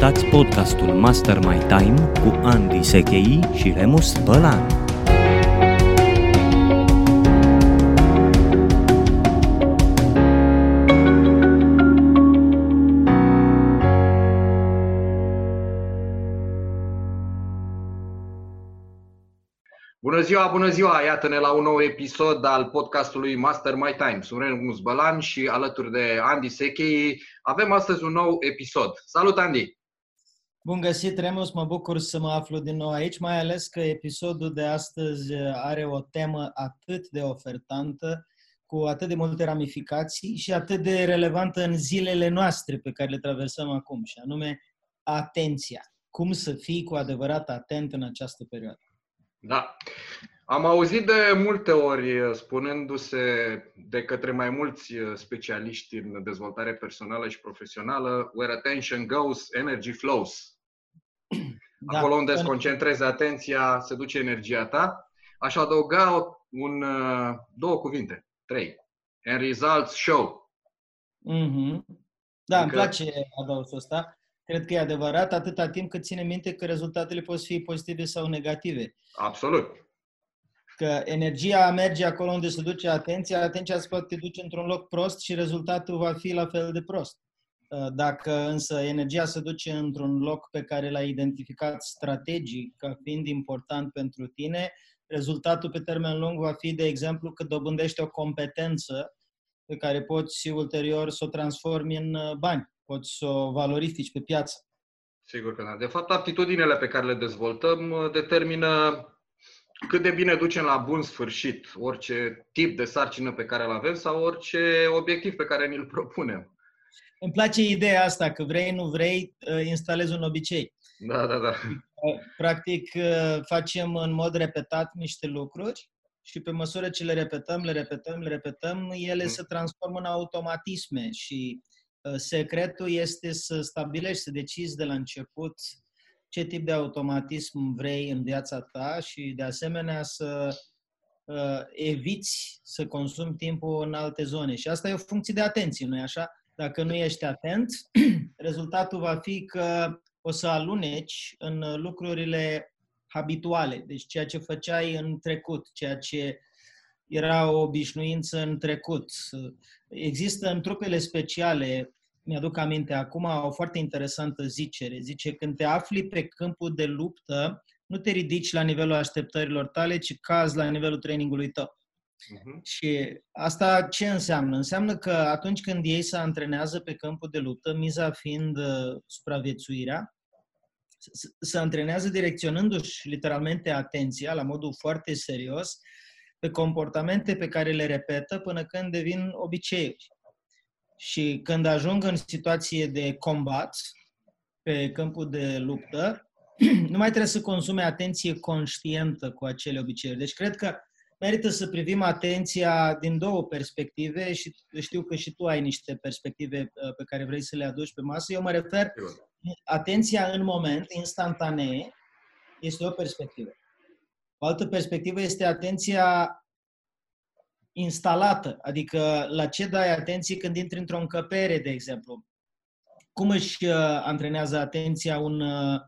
Ascultați podcastul Master My Time cu Andy Sechei și Remus Bălan. Bună ziua, bună ziua! Iată-ne la un nou episod al podcastului Master My Time. Sunt Remus Bălan și alături de Andy Sechei avem astăzi un nou episod. Salut, Andy! Bun găsit, Remus! Mă bucur să mă aflu din nou aici, mai ales că episodul de astăzi are o temă atât de ofertantă, cu atât de multe ramificații și atât de relevantă în zilele noastre pe care le traversăm acum, și anume atenția. Cum să fii cu adevărat atent în această perioadă. Da. Am auzit de multe ori eh, spunându-se de către mai mulți eh, specialiști în dezvoltare personală și profesională, where attention goes, energy flows. Da. Acolo unde îți concentrezi atenția, se duce energia ta. Aș adăuga un, eh, două cuvinte, trei. And results show. Mm-hmm. Da, adică... îmi place adăusul ăsta. Cred că e adevărat atâta timp cât ține minte că rezultatele pot fi pozitive sau negative. Absolut. Că energia merge acolo unde se duce atenția, atenția se poate duce într-un loc prost și rezultatul va fi la fel de prost. Uh, dacă însă energia se duce într-un loc pe care l-ai identificat strategic ca fiind important pentru tine, rezultatul pe termen lung va fi, de exemplu, că dobândești o competență pe care poți ulterior să o transformi în uh, bani poți să o valorifici pe piață. Sigur că da. De fapt, aptitudinile pe care le dezvoltăm uh, determină cât de bine ducem la bun sfârșit orice tip de sarcină pe care îl avem sau orice obiectiv pe care ni-l propunem. Îmi place ideea asta, că vrei, nu vrei, uh, instalezi un obicei. Da, da, da. Uh, practic, facem în mod repetat niște lucruri și pe măsură ce le repetăm, le repetăm, le repetăm, ele mm. se transformă în automatisme și Uh, secretul este să stabilești, să decizi de la început ce tip de automatism vrei în viața ta și, de asemenea, să uh, eviți să consumi timpul în alte zone. Și asta e o funcție de atenție, nu-i așa? Dacă nu ești atent, rezultatul va fi că o să aluneci în lucrurile habituale, deci ceea ce făceai în trecut, ceea ce era o obișnuință în trecut. Există în trupele speciale, mi-aduc aminte acum, o foarte interesantă zicere. Zice, când te afli pe câmpul de luptă, nu te ridici la nivelul așteptărilor tale, ci cazi la nivelul trainingului tău. Uh-huh. Și asta ce înseamnă? Înseamnă că atunci când ei se antrenează pe câmpul de luptă, miza fiind uh, supraviețuirea, se antrenează direcționându-și literalmente atenția la modul foarte serios pe comportamente pe care le repetă până când devin obiceiuri. Și când ajung în situație de combat, pe câmpul de luptă, nu mai trebuie să consume atenție conștientă cu acele obiceiuri. Deci cred că merită să privim atenția din două perspective și știu că și tu ai niște perspective uh, pe care vrei să le aduci pe masă. Eu mă refer, atenția în moment, instantanee, este o perspectivă. O altă perspectivă este atenția instalată, adică la ce dai atenție când intri într-o încăpere, de exemplu. Cum își uh, antrenează atenția un uh,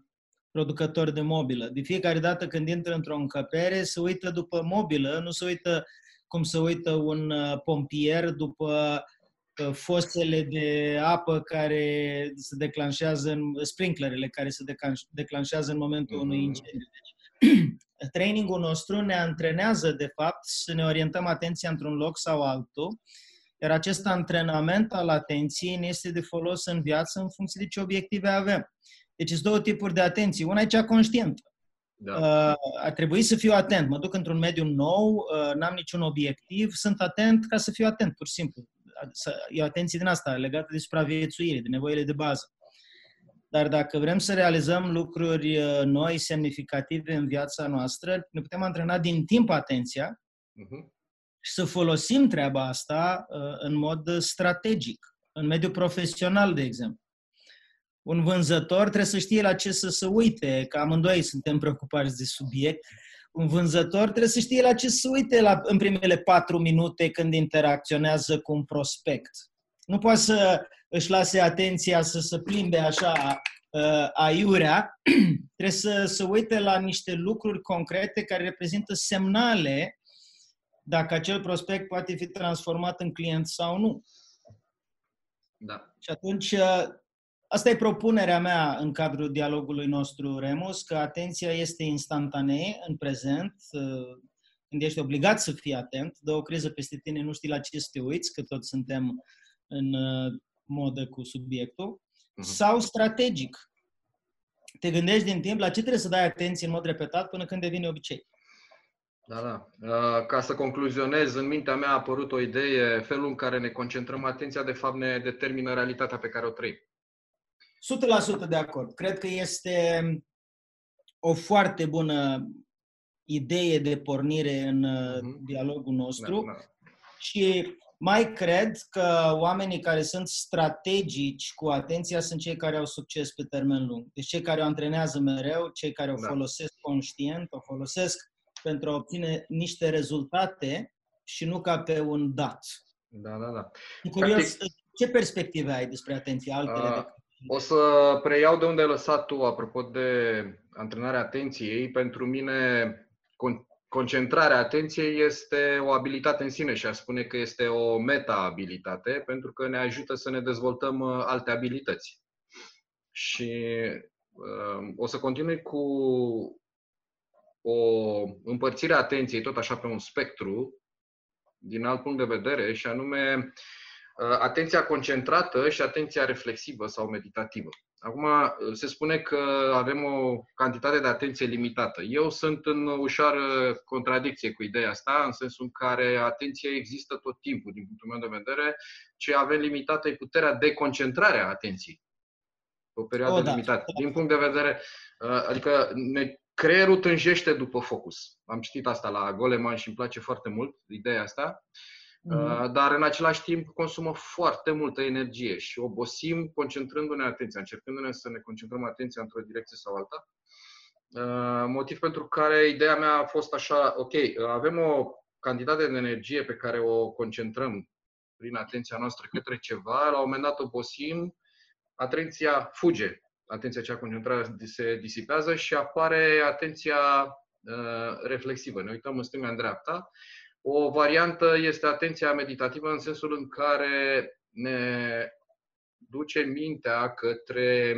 producător de mobilă? De fiecare dată când intră într-o încăpere, se uită după mobilă, nu se uită cum se uită un uh, pompier după fosele de apă care se declanșează, în, sprinklerele care se declanșează în momentul unui mm. incendiu. Deci, trainingul nostru ne antrenează, de fapt, să ne orientăm atenția într-un loc sau altul, iar acest antrenament al atenției ne este de folos în viață în funcție de ce obiective avem. Deci sunt două tipuri de atenție. Una e cea conștientă. Da. Uh, ar trebui să fiu atent. Mă duc într-un mediu nou, uh, n-am niciun obiectiv, sunt atent ca să fiu atent, pur și simplu. E o atenție din asta, legată de supraviețuire, de nevoile de bază. Dar dacă vrem să realizăm lucruri uh, noi, semnificative în viața noastră, ne putem antrena din timp atenția uh-huh. și să folosim treaba asta uh, în mod strategic, în mediul profesional, de exemplu. Un vânzător trebuie să știe la ce să se uite, că amândoi suntem preocupați de subiect. Un vânzător trebuie să știe la ce să uite la, în primele patru minute când interacționează cu un prospect. Nu poate să își lase atenția să se plimbe așa uh, aiurea, trebuie să, să uite la niște lucruri concrete care reprezintă semnale dacă acel prospect poate fi transformat în client sau nu. Da. Și atunci, uh, asta e propunerea mea în cadrul dialogului nostru, Remus, că atenția este instantanee, în prezent, uh, când ești obligat să fii atent, dă o criză peste tine, nu știi la ce să te uiți, că toți suntem în uh, modă cu subiectul, uh-huh. sau strategic. Te gândești din timp la ce trebuie să dai atenție în mod repetat până când devine obicei. Da, da. Uh, ca să concluzionez, în mintea mea a apărut o idee, felul în care ne concentrăm atenția, de fapt, ne determină realitatea pe care o trăim. 100% de acord. Cred că este o foarte bună idee de pornire în uh-huh. dialogul nostru da, da. și mai cred că oamenii care sunt strategici cu atenția sunt cei care au succes pe termen lung. Deci cei care o antrenează mereu, cei care o da. folosesc conștient, o folosesc pentru a obține niște rezultate și nu ca pe un dat. Da, da, da. Curios, Practic, ce perspective ai despre atenție altele a, decât o să preiau de unde ai lăsat tu, apropo de antrenarea atenției. Pentru mine, concentrarea atenției este o abilitate în sine și aș spune că este o meta-abilitate pentru că ne ajută să ne dezvoltăm uh, alte abilități. Și uh, o să continui cu o împărțire a atenției tot așa pe un spectru din alt punct de vedere și anume uh, atenția concentrată și atenția reflexivă sau meditativă. Acum, se spune că avem o cantitate de atenție limitată. Eu sunt în ușoară contradicție cu ideea asta, în sensul în care atenția există tot timpul, din punctul meu de vedere, ce avem limitată e puterea de concentrare a atenției. O perioadă o, da. limitată. Din punct de vedere, uh, adică ne, creierul tânjește după focus. Am citit asta la Goleman și îmi place foarte mult ideea asta. Mm-hmm. Dar în același timp consumă foarte multă energie și obosim concentrându-ne atenția, încercându-ne să ne concentrăm atenția într-o direcție sau alta. Uh, motiv pentru care ideea mea a fost așa, ok, avem o cantitate de energie pe care o concentrăm prin atenția noastră către ceva, la un moment dat obosim, atenția fuge, atenția cea concentrată se disipează și apare atenția uh, reflexivă. Ne uităm în stânga, în dreapta o variantă este atenția meditativă în sensul în care ne duce mintea către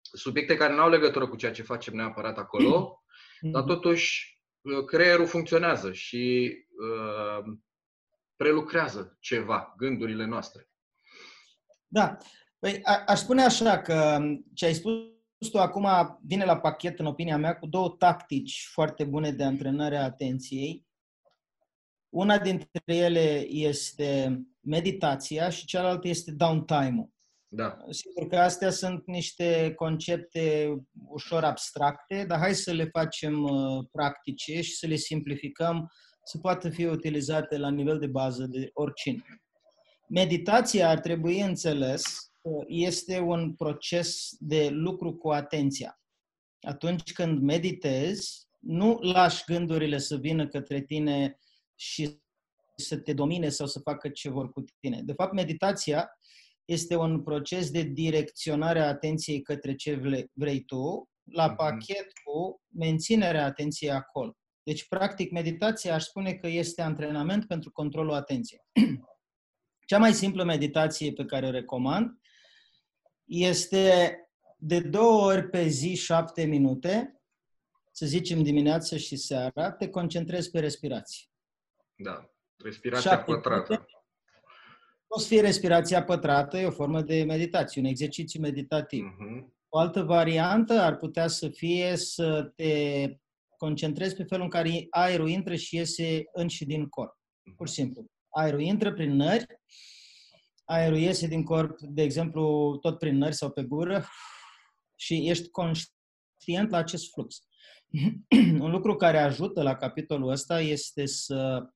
subiecte care nu au legătură cu ceea ce facem neapărat acolo, dar totuși uh, creierul funcționează și uh, prelucrează ceva, gândurile noastre. Da. Păi, a- aș spune așa că ce ai spus tu acum vine la pachet, în opinia mea, cu două tactici foarte bune de antrenare a atenției. Una dintre ele este meditația și cealaltă este downtime-ul. Da. Sigur că astea sunt niște concepte ușor abstracte, dar hai să le facem uh, practice și să le simplificăm să poată fi utilizate la nivel de bază de oricine. Meditația ar trebui înțeles că este un proces de lucru cu atenția. Atunci când meditezi, nu lași gândurile să vină către tine și să te domine sau să facă ce vor cu tine. De fapt, meditația este un proces de direcționare a atenției către ce vrei tu, la mhm. pachet cu menținerea atenției acolo. Deci, practic, meditația aș spune că este antrenament pentru controlul atenției. Cea mai simplă meditație pe care o recomand este de două ori pe zi, șapte minute, să zicem dimineața și seara, te concentrezi pe respirație. Da, respirația pătrată. O să fie respirația pătrată, e o formă de meditație, un exercițiu meditativ. Uh-huh. O altă variantă ar putea să fie să te concentrezi pe felul în care aerul intră și iese în și din corp. Mhm. Pur și simplu. Aerul intră prin nări, aerul iese din corp, de exemplu, tot prin nări sau pe gură și ești conștient la acest flux. Un lucru care ajută la capitolul ăsta este să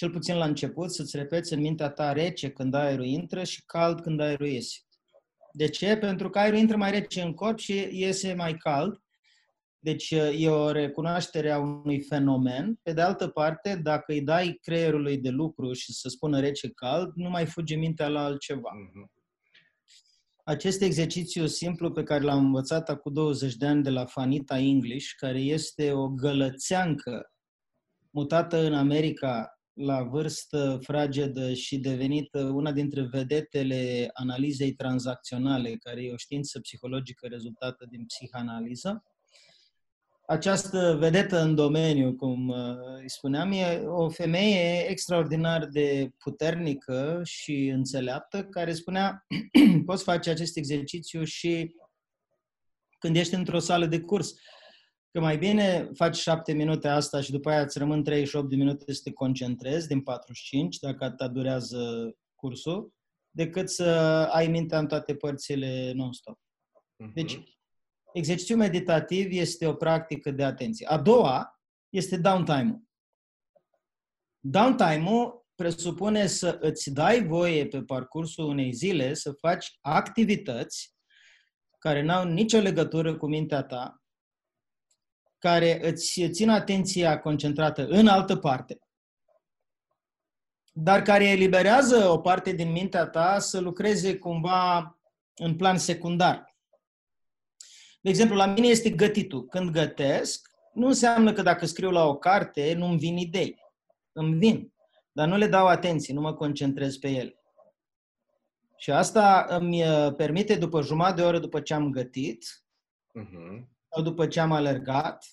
cel puțin la început, să-ți repeți în mintea ta rece când aerul intră și cald când aerul iese. De ce? Pentru că aerul intră mai rece în corp și iese mai cald. Deci e o recunoaștere a unui fenomen. Pe de altă parte, dacă îi dai creierului de lucru și să spună rece-cald, nu mai fuge mintea la altceva. Mm-hmm. acest exercițiu simplu pe care l-am învățat acum 20 de ani de la Fanita English, care este o gălățeancă mutată în America la vârstă fragedă și devenită una dintre vedetele analizei tranzacționale, care e o știință psihologică rezultată din psihanaliză. Această vedetă în domeniu, cum uh, îi spuneam, e o femeie extraordinar de puternică și înțeleaptă, care spunea, poți face acest exercițiu și când ești într-o sală de curs că mai bine faci șapte minute asta și după aia îți rămân 38 de minute să te concentrezi din 45, dacă atâta durează cursul, decât să ai mintea în toate părțile non-stop. Mhm. Deci, exercițiul meditativ este o practică de atenție. A doua este downtime-ul. Downtime-ul presupune să îți dai voie pe parcursul unei zile să faci activități care n-au nicio legătură cu mintea ta, care îți țin atenția concentrată în altă parte, dar care eliberează o parte din mintea ta să lucreze cumva în plan secundar. De exemplu, la mine este gătitul. Când gătesc, nu înseamnă că dacă scriu la o carte, nu-mi vin idei. Îmi vin, dar nu le dau atenție, nu mă concentrez pe ele. Și asta îmi uh, permite, după jumătate de oră după ce am gătit, uh-huh sau după ce am alergat,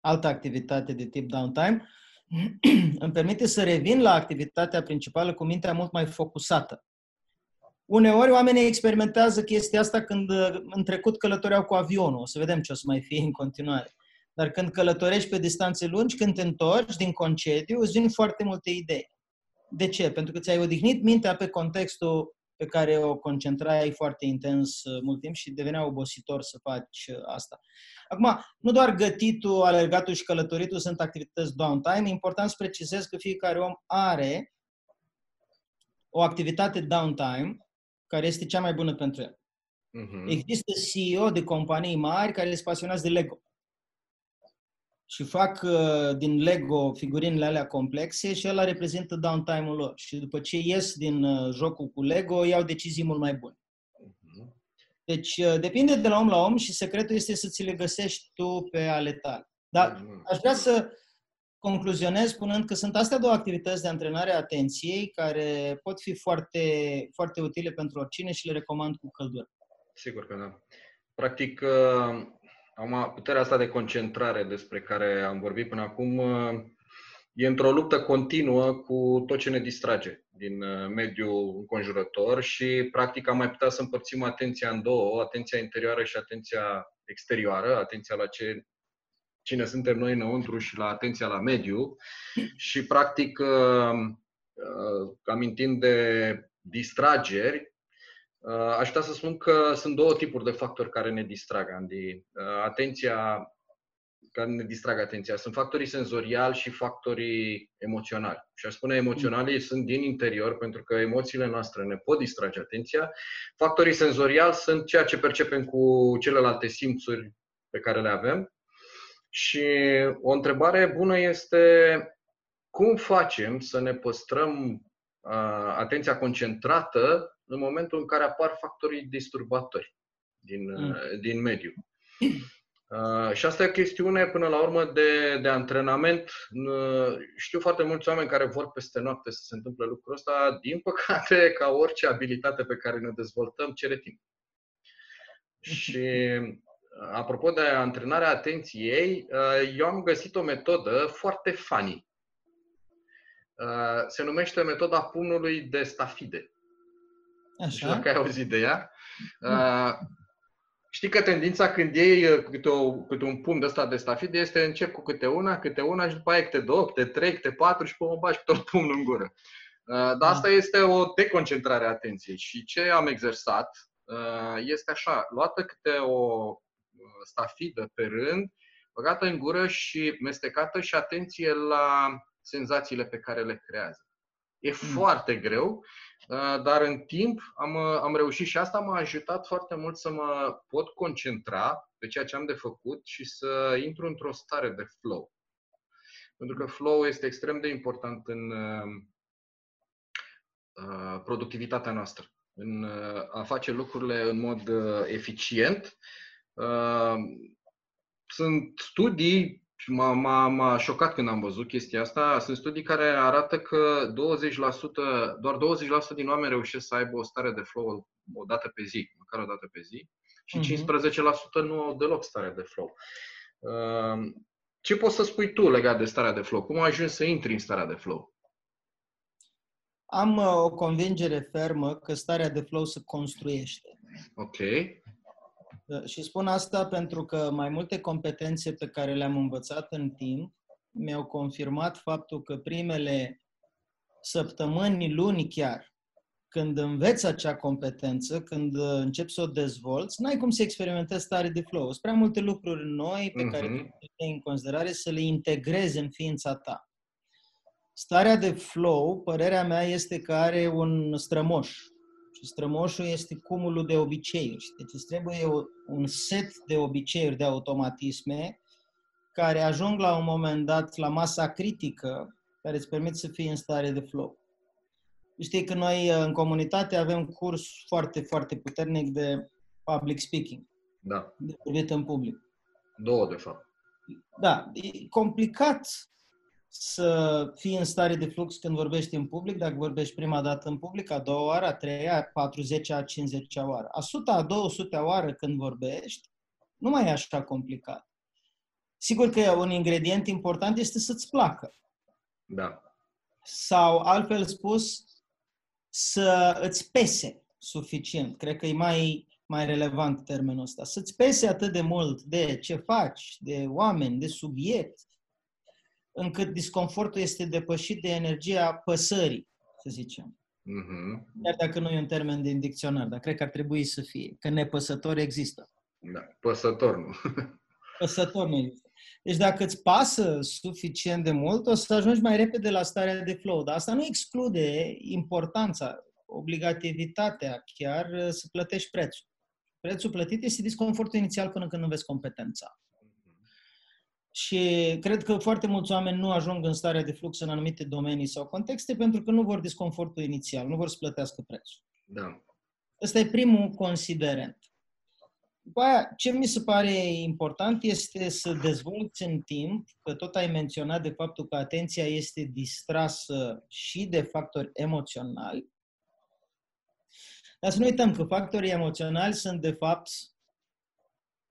altă activitate de tip downtime, îmi permite să revin la activitatea principală cu mintea mult mai focusată. Uneori oamenii experimentează chestia asta când în trecut călătoreau cu avionul. O să vedem ce o să mai fie în continuare. Dar când călătorești pe distanțe lungi, când te întorci din concediu, îți vin foarte multe idei. De ce? Pentru că ți-ai odihnit mintea pe contextul pe care o concentrai foarte intens uh, mult timp și devenea obositor să faci uh, asta. Acum, nu doar gătitul, alergatul și călătoritul sunt activități downtime, e important să precizez că fiecare om are o activitate downtime care este cea mai bună pentru el. Uh-huh. Există CEO de companii mari care sunt pasionați de Lego și fac uh, din Lego figurinele alea complexe și ăla reprezintă downtime-ul lor. Și după ce ies din uh, jocul cu Lego, iau decizii mult mai bune. Mhm. Deci uh, depinde de la om la om și secretul este să ți le găsești tu pe ale tale. Dar mhm. aș vrea să concluzionez spunând că sunt astea două activități de antrenare a atenției care pot fi foarte, foarte utile pentru oricine și le recomand cu căldură. Sigur că da. Practic, Acum, puterea asta de concentrare despre care am vorbit până acum e într-o luptă continuă cu tot ce ne distrage din uh, mediul înconjurător și, practic, am mai putea să împărțim atenția în două, atenția interioară și atenția exterioară, atenția la ce, cine suntem noi înăuntru și la atenția la mediu. Și, practic, uh, uh, amintind de distrageri, Uh, aș putea să spun că sunt două tipuri de factori care ne distrag, Andy. Uh, atenția, care ne distrag atenția. Sunt factorii senzoriali și factorii emoționali. Și aș spune emoționalii sunt din interior, pentru că emoțiile noastre ne pot distrage atenția. Factorii senzoriali sunt ceea ce percepem cu celelalte simțuri pe care le avem. Și o întrebare bună este cum facem să ne păstrăm uh, atenția concentrată în momentul în care apar factorii disturbatori din, mm. Uh, din mediu. Uh, și asta e o chestiune, până la urmă, de, de antrenament. Uh, știu foarte mulți oameni care vor peste noapte să se întâmple lucrul ăsta. Din păcate, ca orice abilitate pe care ne dezvoltăm, cere timp. Și uh, apropo de antrenarea atenției, uh, eu am găsit o metodă foarte funny. Uh, se numește metoda pumnului de stafide. Așa. Nu știu dacă ai auzit de ea. Uh, știi că tendința când iei uh, câte, o, câte un pumn de ăsta de stafide este încep cu câte una, câte una și după aia câte două, câte trei, câte patru și pe o bagi tot pumnul în gură. Uh, dar da. asta este o deconcentrare a atenției și ce am exersat uh, este așa, luată câte o uh, stafidă pe rând, băgată în gură și mestecată și atenție la senzațiile pe care le creează. E mm. foarte greu, uh, dar în timp am, uh, am reușit și asta m-a ajutat foarte mult să mă pot concentra pe ceea ce am de făcut și să intru într-o stare de flow. Pentru că flow este extrem de important în uh, productivitatea noastră. în a face lucrurile în mod eficient. Sunt studii și m-a, m-a, m-a șocat când am văzut chestia asta. Sunt studii care arată că 20%, doar 20% din oameni reușesc să aibă o stare de flow o dată pe zi, măcar o dată pe zi, și uh-huh. 15% nu au deloc stare de flow. Ehm, ce poți să spui tu legat de starea de flow? Cum ai ajuns să intri în starea de flow? Am uh, o convingere fermă că starea de flow se construiește. Ok. Uh, și spun asta pentru că mai multe competențe pe care le-am învățat în timp mi-au confirmat faptul că primele săptămâni, luni chiar, când înveți acea competență, când uh, începi să o dezvolți, n-ai cum să experimentezi stare de flow. Sunt prea multe lucruri noi pe uh-huh. care mhm. trebuie în considerare să le integrezi în ființa ta. Starea de flow, părerea mea, este că are un strămoș. Și strămoșul este cumulul de obiceiuri. Deci îți trebuie un set de obiceiuri, de automatisme, care ajung la un moment dat la masa critică, care îți permit să fii în stare de flow. Știi că noi în comunitate avem curs foarte, foarte puternic de public speaking. Da. De vorbit în public. Două, de fapt. Da. E complicat să fii în stare de flux când vorbești în public, dacă vorbești prima dată în public, a doua oară, a treia, a 40 a 50 a oară. A 100 a 200 a oară când vorbești, nu mai e așa complicat. Sigur că un ingredient important este să-ți placă. Da. Sau, altfel spus, să îți pese suficient. Cred că e mai, mai relevant termenul ăsta. Să-ți pese atât de mult de ce faci, de oameni, de subiect, încât disconfortul este depășit de energia păsării, să zicem. Mm-hmm. Chiar dacă nu e un termen din dicționar, dar cred că ar trebui să fie, că nepăsător există. Da, păsător nu. păsător nu există. Deci dacă îți pasă suficient de mult, o să ajungi mai repede la starea de flow. Dar asta nu exclude importanța, obligativitatea chiar să plătești prețul. Prețul plătit este disconfortul inițial până când înveți competența. Și cred că foarte mulți oameni nu ajung în starea de flux în anumite domenii sau contexte pentru că nu vor disconfortul inițial, nu vor să plătească prețul. Da. Ăsta e primul considerent. După aia, ce mi se pare important este să dezvolți în timp, că tot ai menționat de faptul că atenția este distrasă și de factori emoționali, dar să nu uităm că factorii emoționali sunt, de fapt,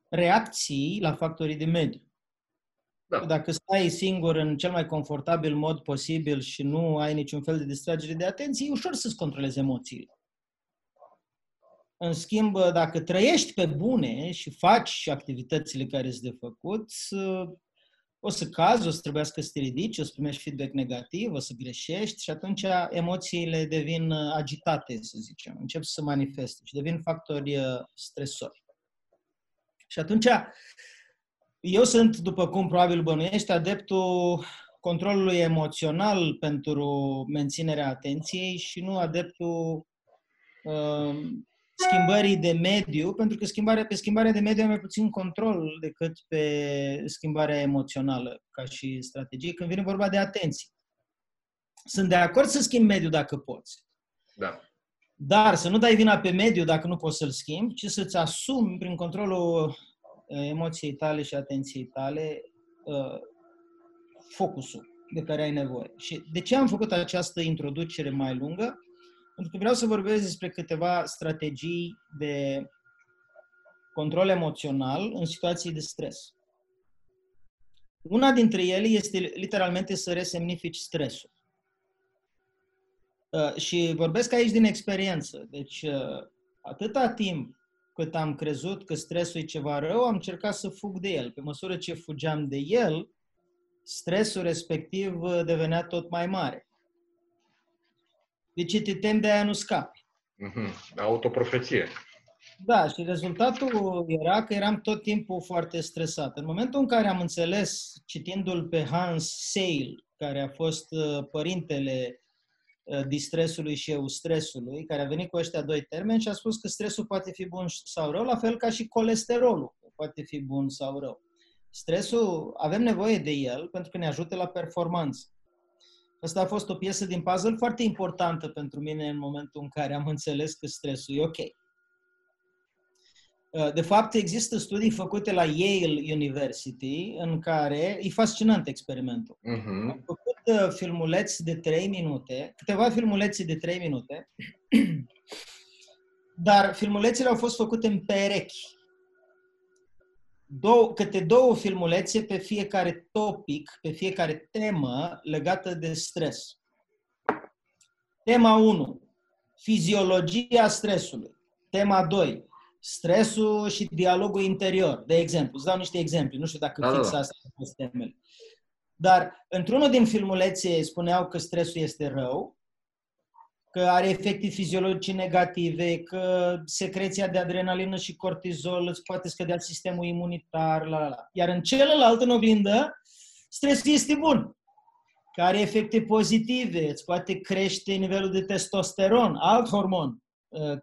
reacții la factorii de mediu. Da. Dacă stai singur în cel mai confortabil mod posibil și nu ai niciun fel de distragere de atenție, e ușor să-ți controlezi emoțiile. În schimb, dacă trăiești pe bune și faci activitățile care sunt de făcut, o să cazi, o să trebuiască să te ridici, o să primești feedback negativ, o să greșești și atunci emoțiile devin agitate, să zicem, încep să se manifeste și devin factori uh, stresori. Și atunci, eu sunt, după cum probabil bănuiești, adeptul controlului emoțional pentru menținerea atenției și nu adeptul uh, schimbării de mediu, pentru că schimbarea, pe schimbarea de mediu ai mai puțin control decât pe schimbarea emoțională ca și strategie, când vine vorba de atenție. Sunt de acord să schimbi mediul dacă poți. Da. Dar să nu dai vina pe mediu dacă nu poți să-l schimbi, ci să-ți asumi prin controlul uh, emoției tale și atenției tale uh, focusul de care ai nevoie. Și de ce am făcut această introducere mai lungă? Pentru că vreau să vorbesc despre câteva strategii de control emoțional în situații de stres. Una dintre ele este literalmente să resemnifici stresul. Uh, și vorbesc aici din experiență. Deci, uh, atâta timp cât am crezut că stresul e ceva rău, am încercat să fug de el. Pe măsură ce fugeam de el, stresul respectiv uh, devenea tot mai mare. Deci te temi, de aia nu scapi. Mm-hmm. Autoprofeție. Da, și rezultatul era că eram tot timpul foarte stresat. În momentul în care am înțeles, citindu-l pe Hans Seil, care a fost uh, părintele uh, distresului și eustresului, care a venit cu ăștia doi termeni și a spus că stresul poate fi bun sau rău, la fel ca și colesterolul poate fi bun sau rău. Stresul, avem nevoie de el pentru că ne ajută la performanță. Asta a fost o piesă din puzzle foarte importantă pentru mine în momentul în care am înțeles că stresul e ok. Uh, de fapt, există studii făcute la Yale University în care e fascinant experimentul. Uh-huh. Am făcut uh, filmuleți de 3 minute, câteva filmulețe de 3 minute, dar filmulețele au fost făcute în perechi. Două, câte două filmulețe pe fiecare topic, pe fiecare temă legată de stres. Tema 1. Fiziologia stresului. Tema 2 stresul și dialogul interior, de exemplu. Îți dau niște exemple, nu știu dacă da, fix da, da. asta sunt temele. Dar într-unul din filmulețe spuneau că stresul este rău, că are efecte fiziologice negative, că secreția de adrenalină și cortizol îți poate scădea sistemul imunitar, la, la, la. Iar în celălalt, în oglindă, stresul este bun, că are efecte pozitive, îți poate crește nivelul de testosteron, alt hormon, Uh,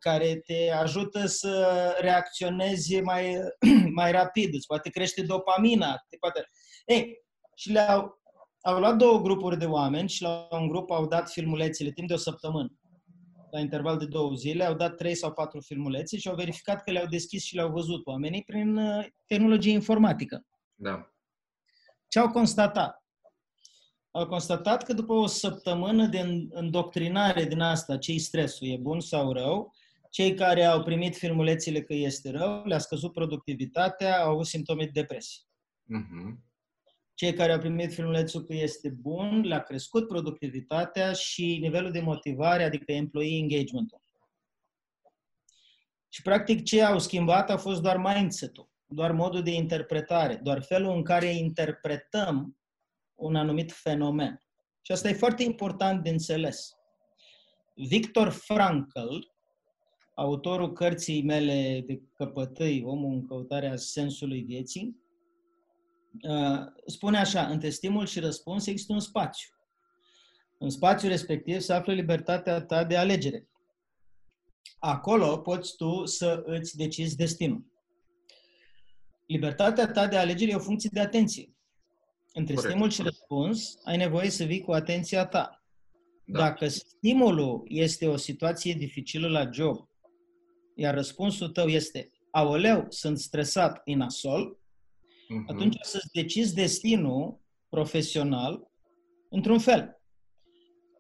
care te ajută să reacționezi mai, mai rapid, îți poate crește dopamina. Te poate... Ei, și le-au au luat două grupuri de oameni și la un grup au dat filmulețele timp de o săptămână. La interval de două zile au dat trei sau patru filmulețe și au verificat că le-au deschis și le-au văzut oamenii prin uh, tehnologie informatică. Da. Ce au constatat? Au constatat că după o săptămână de îndoctrinare din asta, ce stresul, e bun sau rău, cei care au primit filmulețele că este rău, le-a scăzut productivitatea, au avut simptome de depresie. Uh-huh. Cei care au primit filmulețul că este bun, le-a crescut productivitatea și nivelul de motivare, adică employee engagement-ul. Și practic ce au schimbat a fost doar mindset-ul, doar modul de interpretare, doar felul în care interpretăm un anumit fenomen. Și asta e foarte important de înțeles. Victor Frankl, autorul cărții mele de căpătâi, Omul în căutarea sensului vieții, uh, spune așa, între stimul și răspuns există un spațiu. În spațiul respectiv se află libertatea ta de alegere. Acolo poți tu să îți decizi destinul. Libertatea ta de alegere e o funcție de atenție. Între Corect. stimul și răspuns, ai nevoie să vii cu atenția ta. Da. Dacă stimulul este o situație dificilă la job, iar răspunsul tău este aoleu, sunt stresat, în asol, uh-huh. atunci să-ți decizi destinul profesional într-un fel.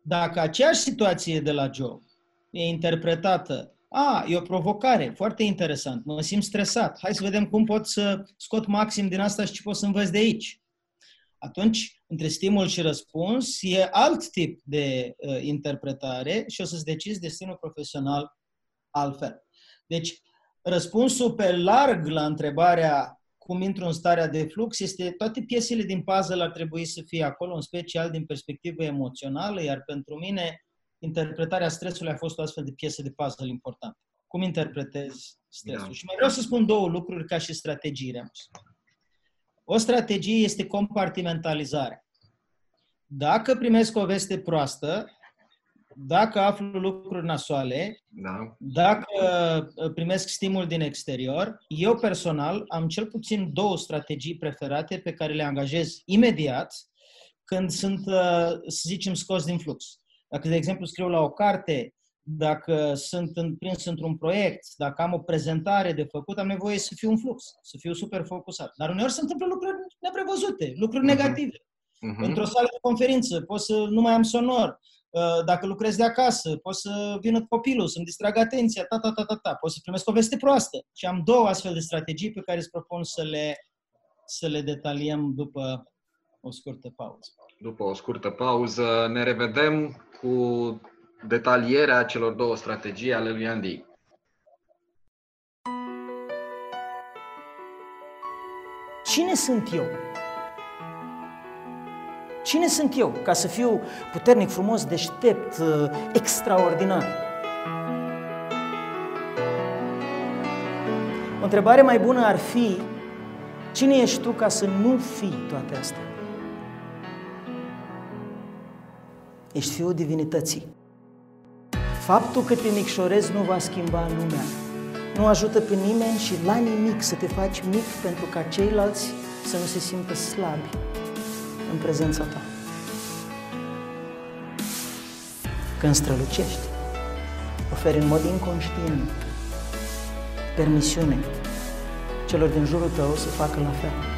Dacă aceeași situație de la job e interpretată, a, e o provocare, foarte interesant, mă simt stresat, hai să vedem cum pot să scot maxim din asta și ce pot să învăț de aici atunci, între stimul și răspuns, e alt tip de uh, interpretare și o să-ți decizi destinul profesional altfel. Deci, răspunsul pe larg la întrebarea cum intru în starea de flux este toate piesele din puzzle ar trebui să fie acolo, în special din perspectivă emoțională, iar pentru mine interpretarea stresului a fost o astfel de piesă de puzzle importantă. Cum interpretezi stresul? Da. Și mai vreau să spun două lucruri ca și strategie. O strategie este compartimentalizarea. Dacă primesc o veste proastă, dacă aflu lucruri nasoale, da. dacă uh, primesc stimul din exterior, eu personal am cel puțin două strategii preferate pe care le angajez imediat când sunt, uh, să zicem, scos din flux. Dacă, de exemplu, scriu la o carte dacă sunt prins într-un proiect, dacă am o prezentare de făcut, am nevoie să fiu în flux, să fiu super focusat. Dar uneori se întâmplă lucruri neprevăzute, lucruri uh-huh. negative. Uh-huh. Într-o sală de conferință pot să nu mai am sonor. Uh, dacă lucrez de acasă, pot să vină copilul, să-mi distrag atenția, ta, ta, ta, ta, ta. Pot să primesc o veste proastă. Și am două astfel de strategii pe care îți propun să le, să le detaliem după o scurtă pauză. După o scurtă pauză ne revedem cu detalierea celor două strategii ale lui Andy. Cine sunt eu? Cine sunt eu ca să fiu puternic, frumos, deștept, uh, extraordinar? O întrebare mai bună ar fi, cine ești tu ca să nu fii toate astea? Ești fiul divinității. Faptul că te micșorezi nu va schimba lumea. Nu ajută pe nimeni și la nimic să te faci mic pentru ca ceilalți să nu se simtă slabi în prezența ta. când strălucești, oferi în mod inconștient permisiune celor din jurul tău să facă la fel.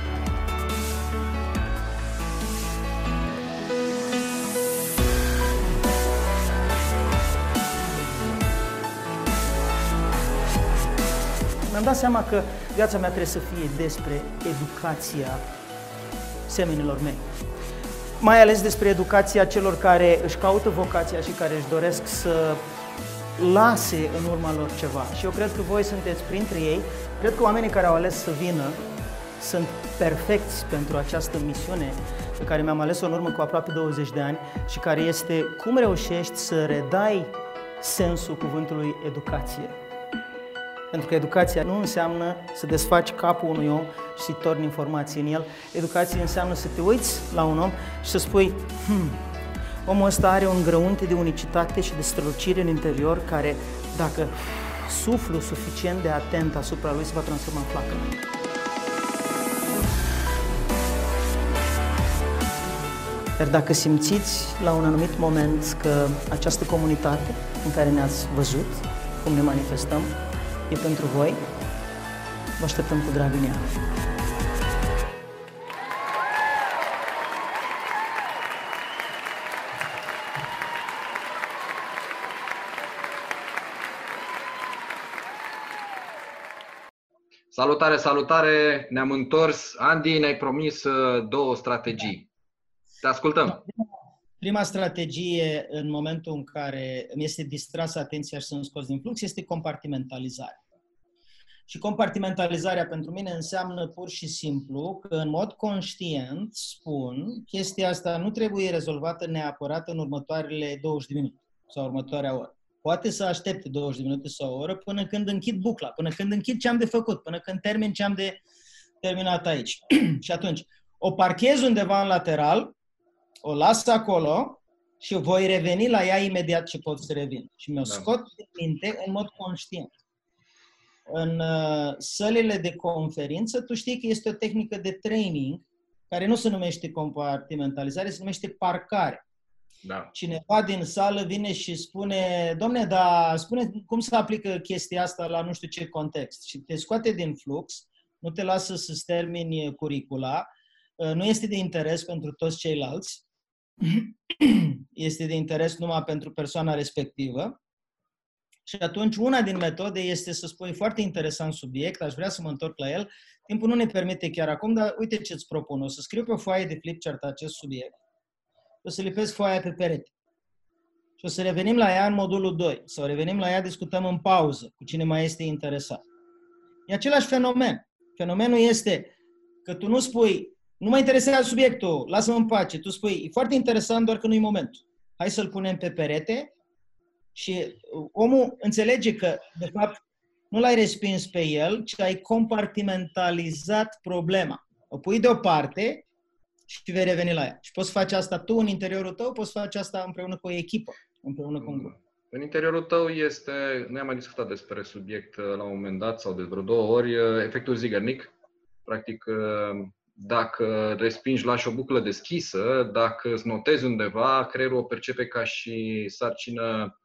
Mi-am dat seama că viața mea trebuie să fie despre educația semenilor mei. Mai ales despre educația celor care își caută vocația și care își doresc să lase în urma lor ceva. Și eu cred că voi sunteți printre ei. Cred că oamenii care au ales să vină sunt perfecți pentru această misiune pe care mi-am ales-o în urmă cu aproape 20 de ani și care este cum reușești să redai sensul cuvântului educație. Pentru că educația nu înseamnă să desfaci capul unui om și să-i torni informații în el. Educația înseamnă să te uiți la un om și să spui, hmm, omul ăsta are un grăunte de unicitate și de strălucire în interior care, dacă suflu suficient de atent asupra lui, se va transforma în flacără. Dar dacă simțiți la un anumit moment că această comunitate în care ne-ați văzut, cum ne manifestăm, e pentru voi, vă așteptăm cu drag în ea. Salutare, salutare! Ne-am întors. Andy, ne-ai promis uh, două strategii. Te ascultăm! Prima strategie, în momentul în care îmi este distrasă atenția și sunt scos din flux, este compartimentalizarea. Și compartimentalizarea pentru mine înseamnă pur și simplu că în mod conștient spun chestia asta nu trebuie rezolvată neapărat în următoarele 20 de minute sau următoarea oră poate să aștepte 20 de minute sau o oră până când închid bucla, până când închid ce am de făcut, până când termin ce am de terminat aici. și atunci, o parchez undeva în lateral, o las acolo și voi reveni la ea imediat ce pot să revin. Și mi-o da. scot de minte în mod conștient. În uh, sălile de conferință, tu știi că este o tehnică de training care nu se numește compartimentalizare, se numește parcare. Da. Cineva din sală vine și spune, domne, dar spune cum se aplică chestia asta la nu știu ce context. Și te scoate din flux, nu te lasă să-ți termini curicula, uh, nu este de interes pentru toți ceilalți, este de interes numai pentru persoana respectivă. Și atunci una din metode este să spui foarte interesant subiect, aș vrea să mă întorc la el. Timpul nu ne permite chiar acum, dar uite ce îți propun. O să scriu pe o foaie de flipchart acest subiect o să lipesc foaia pe perete. Și o să revenim la ea în modulul 2. Sau revenim la ea, discutăm în pauză cu cine mai este interesat. E același fenomen. Fenomenul este că tu nu spui, nu mă interesează subiectul, lasă-mă în pace. Tu spui, e foarte interesant, doar că nu-i momentul. Hai să-l punem pe perete și omul înțelege că, de fapt, nu l-ai respins pe el, ci ai compartimentalizat problema. O pui deoparte și vei reveni la ea. Și poți face asta tu în interiorul tău, poți face asta împreună cu o echipă, împreună cu un grup. În interiorul tău este, noi am mai discutat despre subiect uh, la un moment dat sau de vreo două ori, uh, efectul Zigernic. Practic, uh, dacă respingi, lași o buclă deschisă, dacă îți notezi undeva, creierul o percepe ca și sarcină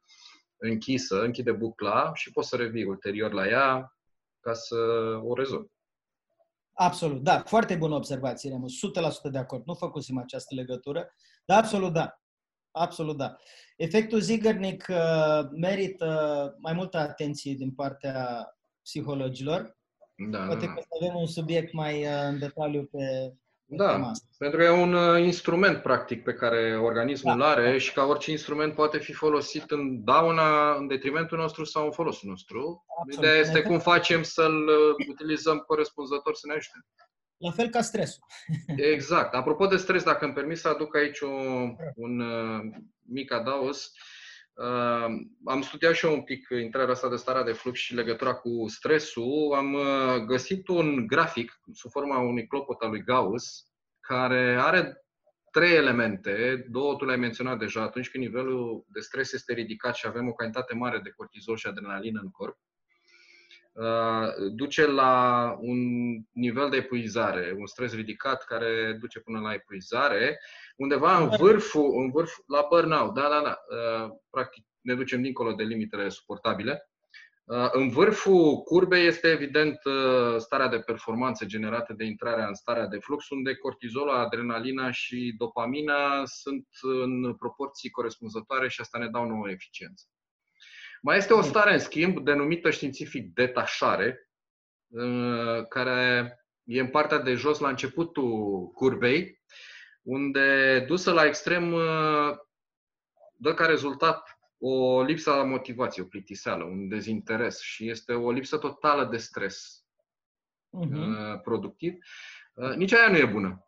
închisă, închide bucla și poți să revii ulterior la ea ca să o rezolvi. Absolut, da. Foarte bună observație, Remus. 100% de acord. Nu făcusem această legătură, dar absolut da. Absolut da. Efectul Zigernic uh, merită mai multă atenție din partea psihologilor. Da, Poate da, că să avem un subiect mai uh, în detaliu pe, da, pentru că e un uh, instrument, practic, pe care organismul da. are și ca orice instrument poate fi folosit în dauna, în detrimentul nostru sau în folosul nostru. Absolut. Ideea este cum facem să-l uh, utilizăm corespunzător să ne ajute. La fel ca stresul. Exact. Apropo de stres, dacă îmi permis să aduc aici un, un uh, mic adaos, Uh, am studiat și eu un pic intrarea asta de starea de flux și legătura cu stresul. Am uh, găsit un grafic sub forma unui clopot al lui Gauss care are trei elemente. Două tu le-ai menționat deja. Atunci când nivelul de stres este ridicat și avem o cantitate mare de cortizol și adrenalină în corp, uh, duce la un nivel de epuizare, un stres ridicat care duce până la epuizare, undeva în vârful, în vârf, la burnout, da, da, da, uh, practic ne ducem dincolo de limitele suportabile. Uh, în vârful curbei este evident uh, starea de performanță generată de intrarea în starea de flux, unde cortizolul, adrenalina și dopamina sunt în proporții corespunzătoare și asta ne dau nouă eficiență. Mai este o stare, în schimb, denumită științific detașare, uh, care e în partea de jos, la începutul curbei, unde, dusă la extrem, dă ca rezultat o lipsă a motivației, o plictiseală, un dezinteres și este o lipsă totală de stres uh-huh. productiv. Uh, nici aia nu e bună.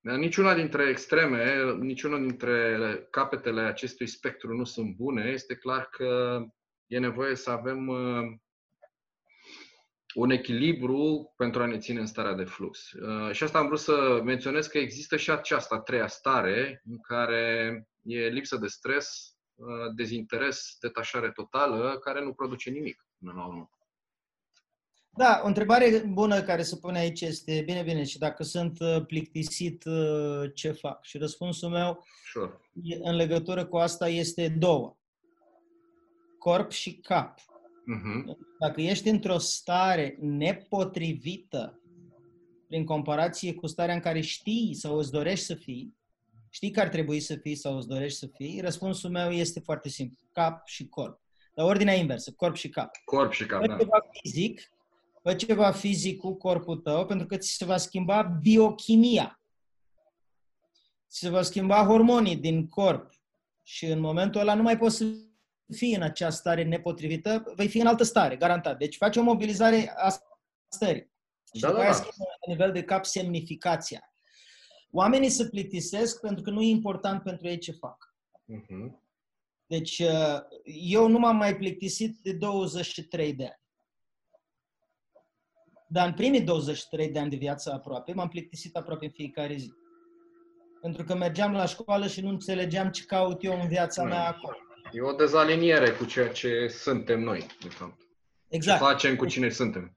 Niciuna dintre extreme, niciuna dintre capetele acestui spectru nu sunt bune. Este clar că e nevoie să avem uh, un echilibru pentru a ne ține în starea de flux. Uh, și asta am vrut să menționez că există și această a treia stare în care e lipsă de stres, Uh, dezinteres, detașare totală, care nu produce nimic până la urmă. Da, o întrebare bună care se pune aici este, bine, bine, și dacă sunt uh, plictisit, uh, ce fac? Și răspunsul meu sure. în legătură cu asta este două. Corp și cap. Uh-huh. Dacă ești într-o stare nepotrivită, prin comparație cu starea în care știi sau îți dorești să fii, știi că ar trebui să fii sau îți dorești să fii? Răspunsul meu este foarte simplu. Cap și corp. Dar ordinea inversă, corp și cap. Corp și cap, fă da. ceva fizic, fă ceva fizic cu corpul tău, pentru că ți se va schimba biochimia. Ți se va schimba hormonii din corp. Și în momentul ăla nu mai poți să fii în acea stare nepotrivită, vei fi în altă stare, garantat. Deci faci o mobilizare a stării. Și da, după da, aia da. la nivel de cap semnificația. Oamenii se plictisesc pentru că nu e important pentru ei ce fac. Uh-huh. Deci, uh, eu nu m-am mai plictisit de 23 de ani. Dar în primii 23 de ani de viață aproape, m-am plictisit aproape în fiecare zi. Pentru că mergeam la școală și nu înțelegeam ce caut eu în viața mea acolo. E o dezaliniere cu ceea ce suntem noi, de fapt. Exact. Ce facem cu cine suntem.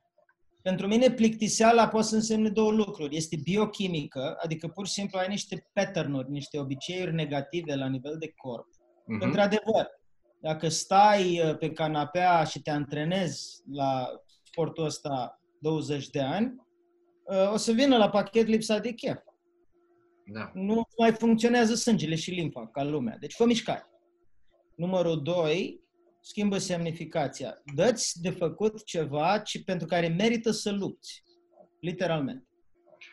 Pentru mine plictiseala poate să însemne două lucruri. Este biochimică, adică pur și simplu ai niște pattern niște obiceiuri negative la nivel de corp. Uh-huh. Într-adevăr, dacă stai uh, pe canapea și te antrenezi la sportul ăsta 20 de ani, uh, o să vină la pachet lipsa de chef. Da. Nu mai funcționează sângele și limfa ca lumea. Deci fă mișcare. Numărul 2, schimbă semnificația. Dă-ți de făcut ceva ci pentru care merită să lupți. Literalmente.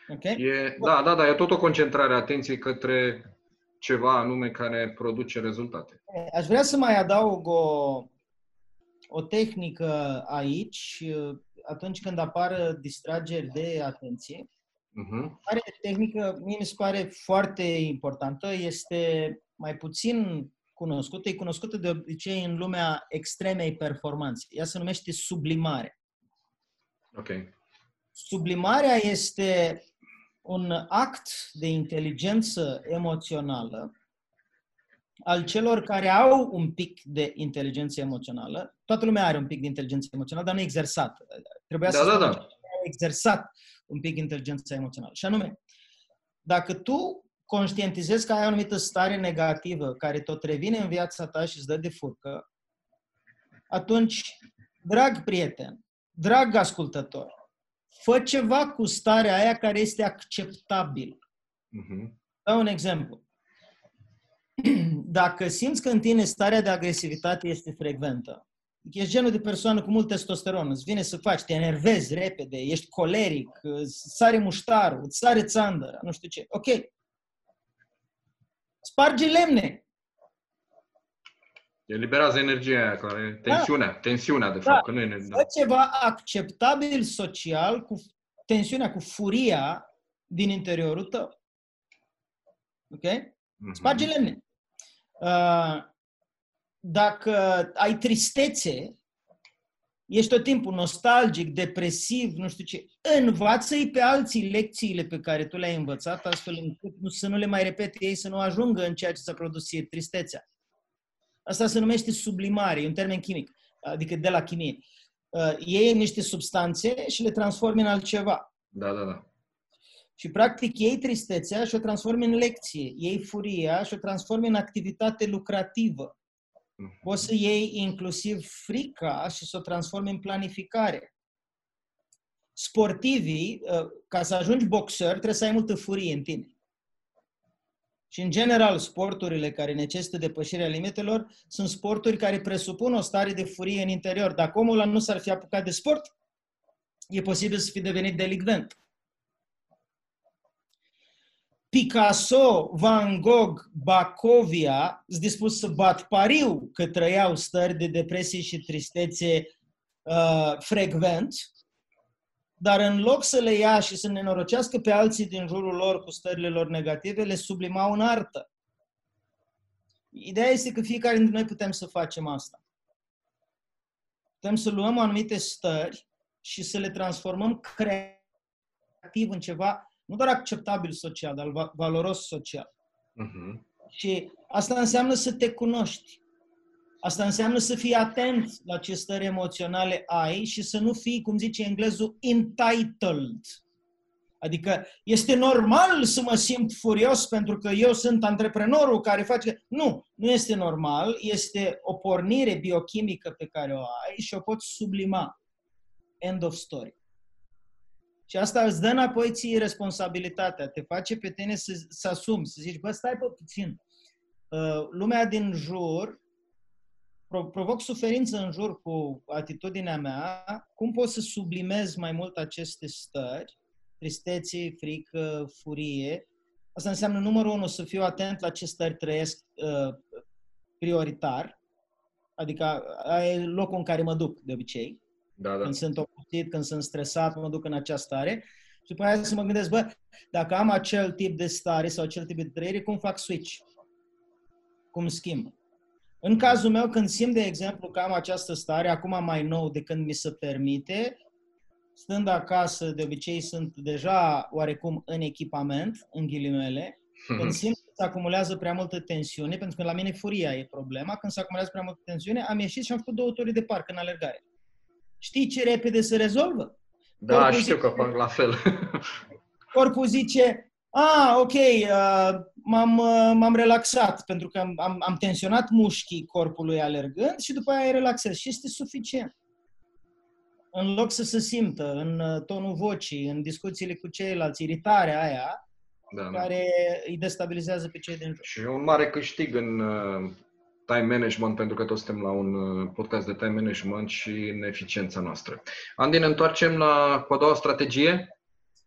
Okay? E, da, da, da, e tot o concentrare a atenției către ceva anume care produce rezultate. Aș vrea să mai adaug o, o tehnică aici, atunci când apar distrageri de atenție. Uh-huh. Are tehnică, mie mi se pare foarte importantă, este mai puțin cunoscută, e cunoscută de obicei în lumea extremei performanțe. Ea se numește sublimare. Ok. Sublimarea este un act de inteligență emoțională al celor care au un pic de inteligență emoțională. Toată lumea are un pic de inteligență emoțională, dar nu exersat. Trebuia da, să da, da. exersat un pic de inteligență emoțională. Și anume, dacă tu conștientizezi că ai o anumită stare negativă care tot revine în viața ta și îți dă de furcă, atunci, drag prieten, drag ascultător, fă ceva cu starea aia care este acceptabil. Uh-huh. Dau un exemplu. Dacă simți că în tine starea de agresivitate este frecventă, ești genul de persoană cu mult testosteron, îți vine să faci, te enervezi repede, ești coleric, sare muștarul, îți sare țandăra, nu știu ce. Ok, Sparge lemne. Eliberează energia aia, care, tensiunea, da. tensiunea de fapt, da. că nu e energie. Da. ceva acceptabil social cu tensiunea, cu furia din interiorul tău. Ok? Mm-hmm. Sparge lemne. Uh, dacă ai tristețe, ești tot timpul nostalgic, depresiv, nu știu ce, învață-i pe alții lecțiile pe care tu le-ai învățat, astfel încât nu, să nu le mai repete ei, să nu ajungă în ceea ce s-a produs ție, tristețea. Asta se numește sublimare, e un termen chimic, adică de la chimie. uh, iei niște substanțe și le transformi în altceva. Da, da, da. Și practic iei tristețea și o transformi în lecție, iei furia și o transformi în activitate lucrativă. Mhm. Poți să iei inclusiv frica și să o transformi în planificare. Sportivii, uh, ca să ajungi boxer, trebuie să ai multă furie în tine. Și în general, sporturile care necesită depășirea limitelor sunt sporturi care presupun o stare de furie în interior. Dacă omul ăla nu s-ar fi apucat de sport, e posibil să fi devenit delicvent. Picasso, Van Gogh, Bacovia sunt dispus să bat pariu că trăiau stări de depresie și tristețe uh, frecvent, dar în loc să le ia și să nenorocească pe alții din jurul lor cu stările lor negative, le sublimau în artă. Ideea este că fiecare dintre noi putem să facem asta. Putem să luăm anumite stări și să le transformăm creativ în ceva nu doar acceptabil social, dar va- valoros social. Mhm. Și asta înseamnă să te cunoști. Asta înseamnă să fii atent la ce stări emoționale ai și să nu fii, cum zice englezul, entitled. Adică este normal să mă simt furios pentru că eu sunt antreprenorul care face... Nu, nu este normal, este o pornire biochimică pe care o ai și o poți sublima. End of story. Și asta îți dă înapoi ție responsabilitatea, te face pe tine să, să asumi, să zici, bă, stai pe puțin. Uh, lumea din jur pro- provoc suferință în jur cu atitudinea mea, cum pot să sublimez mai mult aceste stări, tristețe, frică, furie. Asta înseamnă, numărul unu, să fiu atent la ce stări trăiesc uh, prioritar, adică aia e locul în care mă duc de obicei. Da, da. Când sunt obosit, când sunt stresat, mă duc în această stare. Și după aia să mă gândesc, bă, dacă am acel tip de stare sau acel tip de trăire, cum fac switch? Cum schimb? În cazul meu, când simt, de exemplu, că am această stare, acum mai nou de când mi se permite, stând acasă, de obicei sunt deja oarecum în echipament, în ghilimele, când simt că se acumulează prea multă tensiune, pentru că la mine furia e problema, când se acumulează prea multă tensiune, am ieșit și am făcut două turi de parc în alergare. Știi ce repede se rezolvă? Da, Corpul știu că zice- fac la fel. Corpul zice, a, ok, uh, m-am, uh, m-am relaxat pentru că am, am, am tensionat mușchii corpului alergând și după aia relaxez și este suficient. În loc să se simtă în uh, tonul vocii, în discuțiile cu ceilalți, iritarea aia Da, da. care îi destabilizează pe cei din jur. Și un mare câștig în uh, time management, pentru că toți suntem la un uh, podcast de time management și în eficiența noastră. Andy, ne întoarcem la cu a doua strategie?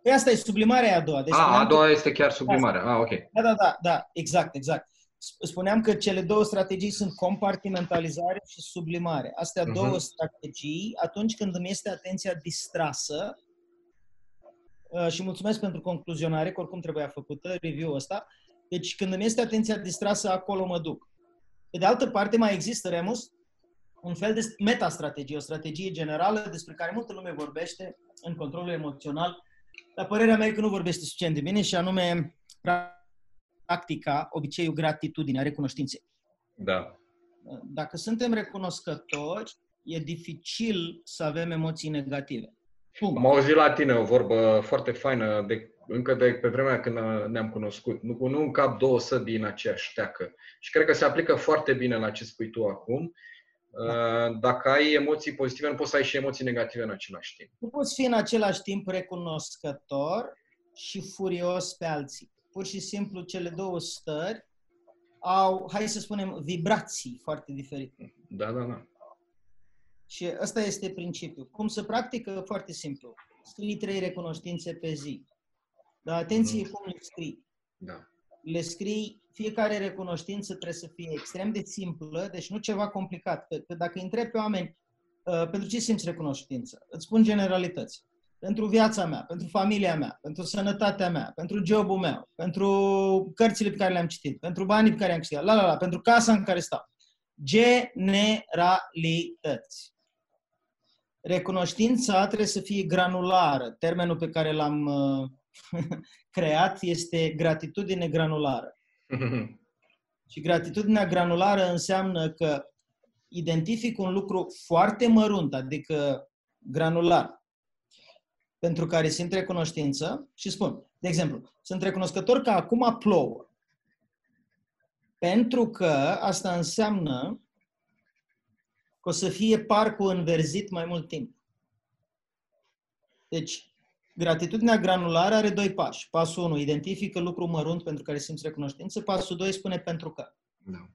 Păi asta e sublimarea a doua. Deci a, a spuneam că- doua este chiar sublimarea. A, ok. Da, da, da, da, exact, exact. Sp- Spuneam că cele două strategii sunt compartimentalizare și sublimare. Astea Mhm. două strategii, atunci când îmi este atenția distrasă, uh, și mulțumesc pentru concluzionare, că oricum trebuia făcută, review-ul ăsta, deci când îmi este atenția distrasă, acolo mă duc. Pe de altă parte, mai există, Remus, un fel de metastrategie, o strategie generală despre care multă lume vorbește în controlul emoțional, dar părerea mea e că nu vorbește suficient de bine și anume practica, obiceiul gratitudinea, recunoștinței. Da. Dacă suntem recunoscători, e dificil să avem emoții negative. Punct. Am auzit la tine o vorbă foarte faină, de, încă de pe vremea când ne-am cunoscut. Nu, nu în cap două săbi în aceeași teacă. Și cred că se aplică foarte bine la ce spui tu acum. Uh, Dacă ai emoții pozitive, nu poți să ai și emoții negative în același timp. Nu poți fi în același timp recunoscător și furios pe alții. Pur și simplu, cele două stări au, hai să spunem, vibrații foarte diferite. Da, da, da. Și ăsta este principiul. Cum se practică? Foarte simplu. Scrii trei recunoștințe pe zi. Dar atenție cum le scrii. da. Le scrii, fiecare recunoștință trebuie să fie extrem de simplă, deci nu ceva complicat. Că, că dacă îi întrebi pe oameni, uh, pentru ce simți recunoștință? Îți spun generalități. Pentru viața mea, pentru familia mea, pentru sănătatea mea, pentru jobul meu, pentru cărțile pe care le-am citit, pentru banii pe care am câștigat, la, la, la, pentru casa în care stau. Generalități. Recunoștința trebuie să fie granulară. Termenul pe care l-am uh, creat este gratitudine granulară. Și gratitudinea granulară înseamnă că identific un lucru foarte mărunt, adică granular, pentru care simt recunoștință și spun, de exemplu, sunt recunoscător că acum plouă. Pentru că asta înseamnă că o să fie parcul înverzit mai mult timp. Deci, gratitudinea granulară are doi pași. Pasul 1, identifică lucru mărunt pentru care simți recunoștință. Pasul 2 spune pentru că. Da.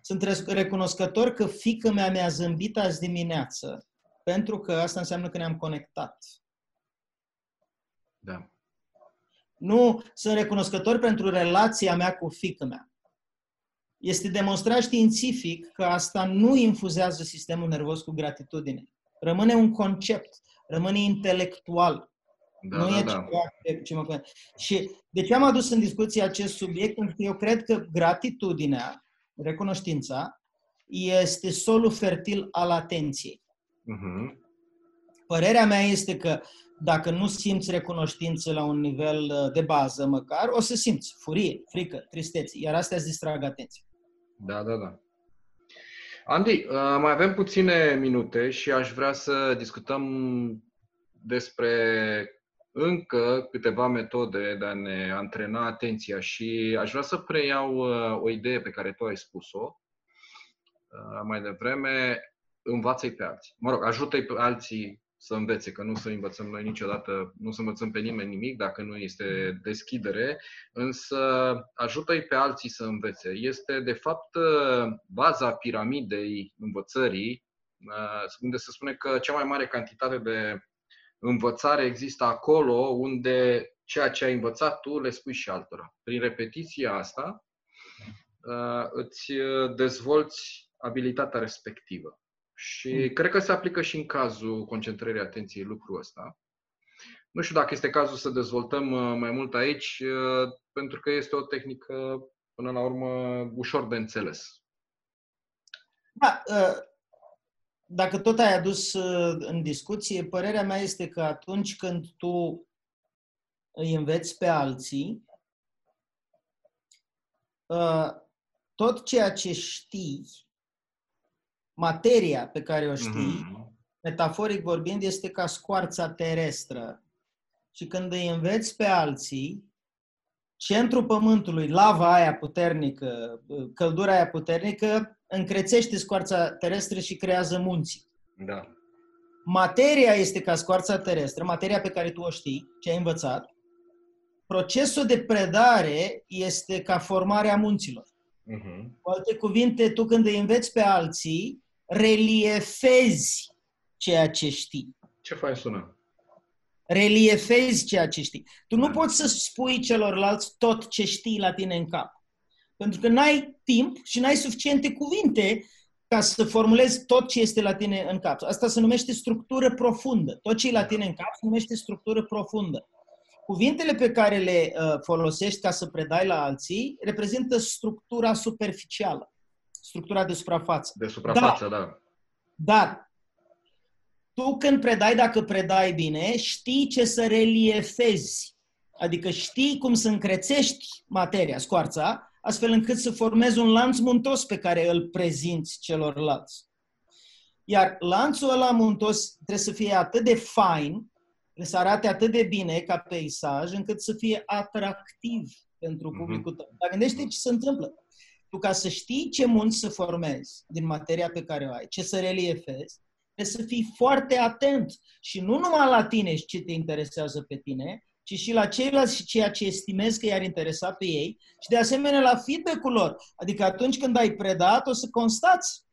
Sunt recunoscător că fică mea mi-a zâmbit azi dimineață, pentru că asta înseamnă că ne-am conectat. Da. Nu sunt recunoscător pentru relația mea cu fică mea. Este demonstrat științific că asta nu infuzează sistemul nervos cu gratitudine. Rămâne un concept, rămâne intelectual. Da, nu da, e da. ceva ce mă... Și de ce am adus în discuție acest subiect? Pentru că eu cred că gratitudinea, recunoștința, este solul fertil al atenției. Uh-huh. Părerea mea este că dacă nu simți recunoștință la un nivel uh, de bază măcar, o să simți furie, frică, tristețe, iar astea îți distrag atenția. Da, da, da. Andy, uh, mai avem puține minute și aș vrea să discutăm despre încă câteva metode de a ne antrena atenția și aș vrea să preiau uh, o idee pe care tu ai spus-o mai devreme, învață-i pe alții. Mă rog, ajută-i pe alții să învețe, că nu să învățăm noi niciodată, nu să învățăm pe nimeni nimic dacă nu este deschidere, însă ajută-i pe alții să învețe. Este, de fapt, baza piramidei învățării, unde se spune că cea mai mare cantitate de învățare există acolo unde ceea ce ai învățat tu le spui și altora. Prin repetiția asta îți dezvolți abilitatea respectivă. Și mm. cred că se aplică și în cazul concentrării atenției lucrul ăsta. Nu știu dacă este cazul să dezvoltăm uh, mai mult aici, uh, pentru că este o tehnică, până la urmă, ușor de înțeles. Da, uh, dacă tot ai adus în discuție, părerea mea este că atunci când tu îi înveți pe alții, tot ceea ce știi materia pe care o știi, mm-hmm. metaforic vorbind, este ca scoarța terestră. Și când îi înveți pe alții, centrul pământului, lava aia puternică, căldura aia puternică, încrețește scoarța terestră și creează munți. Da. Materia este ca scoarța terestră, materia pe care tu o știi, ce ai învățat. Procesul de predare este ca formarea munților. Uh-huh. Cu alte cuvinte, tu când îi înveți pe alții, reliefezi ceea ce știi. Ce fain sună? Reliefezi ceea ce știi. Tu nu poți să spui celorlalți tot ce știi la tine în cap. Pentru că n-ai timp și n-ai suficiente cuvinte ca să formulezi tot ce este la tine în cap. Asta se numește structură profundă. Tot ce e la tine în cap se numește structură profundă. Cuvintele pe care le uh, folosești ca să predai la alții reprezintă structura superficială structura de suprafață. De suprafață, da. da. Dar tu când predai, dacă predai bine, știi ce să reliefezi. Adică știi cum să încrețești materia, scoarța, astfel încât să formezi un lanț muntos pe care îl prezinți celorlalți. Iar lanțul ăla muntos trebuie să fie atât de fain, să arate atât de bine ca peisaj, încât să fie atractiv pentru mhm. publicul tău. Dar gândește ce se întâmplă tu ca să știi ce munți să formezi din materia pe care o ai, ce să reliefezi, trebuie să fii foarte atent și nu numai la tine și ce te interesează pe tine, ci și la ceilalți și ceea ce estimezi că i-ar interesa pe ei și de asemenea la feedback-ul lor. Adică atunci când ai predat, o să constați.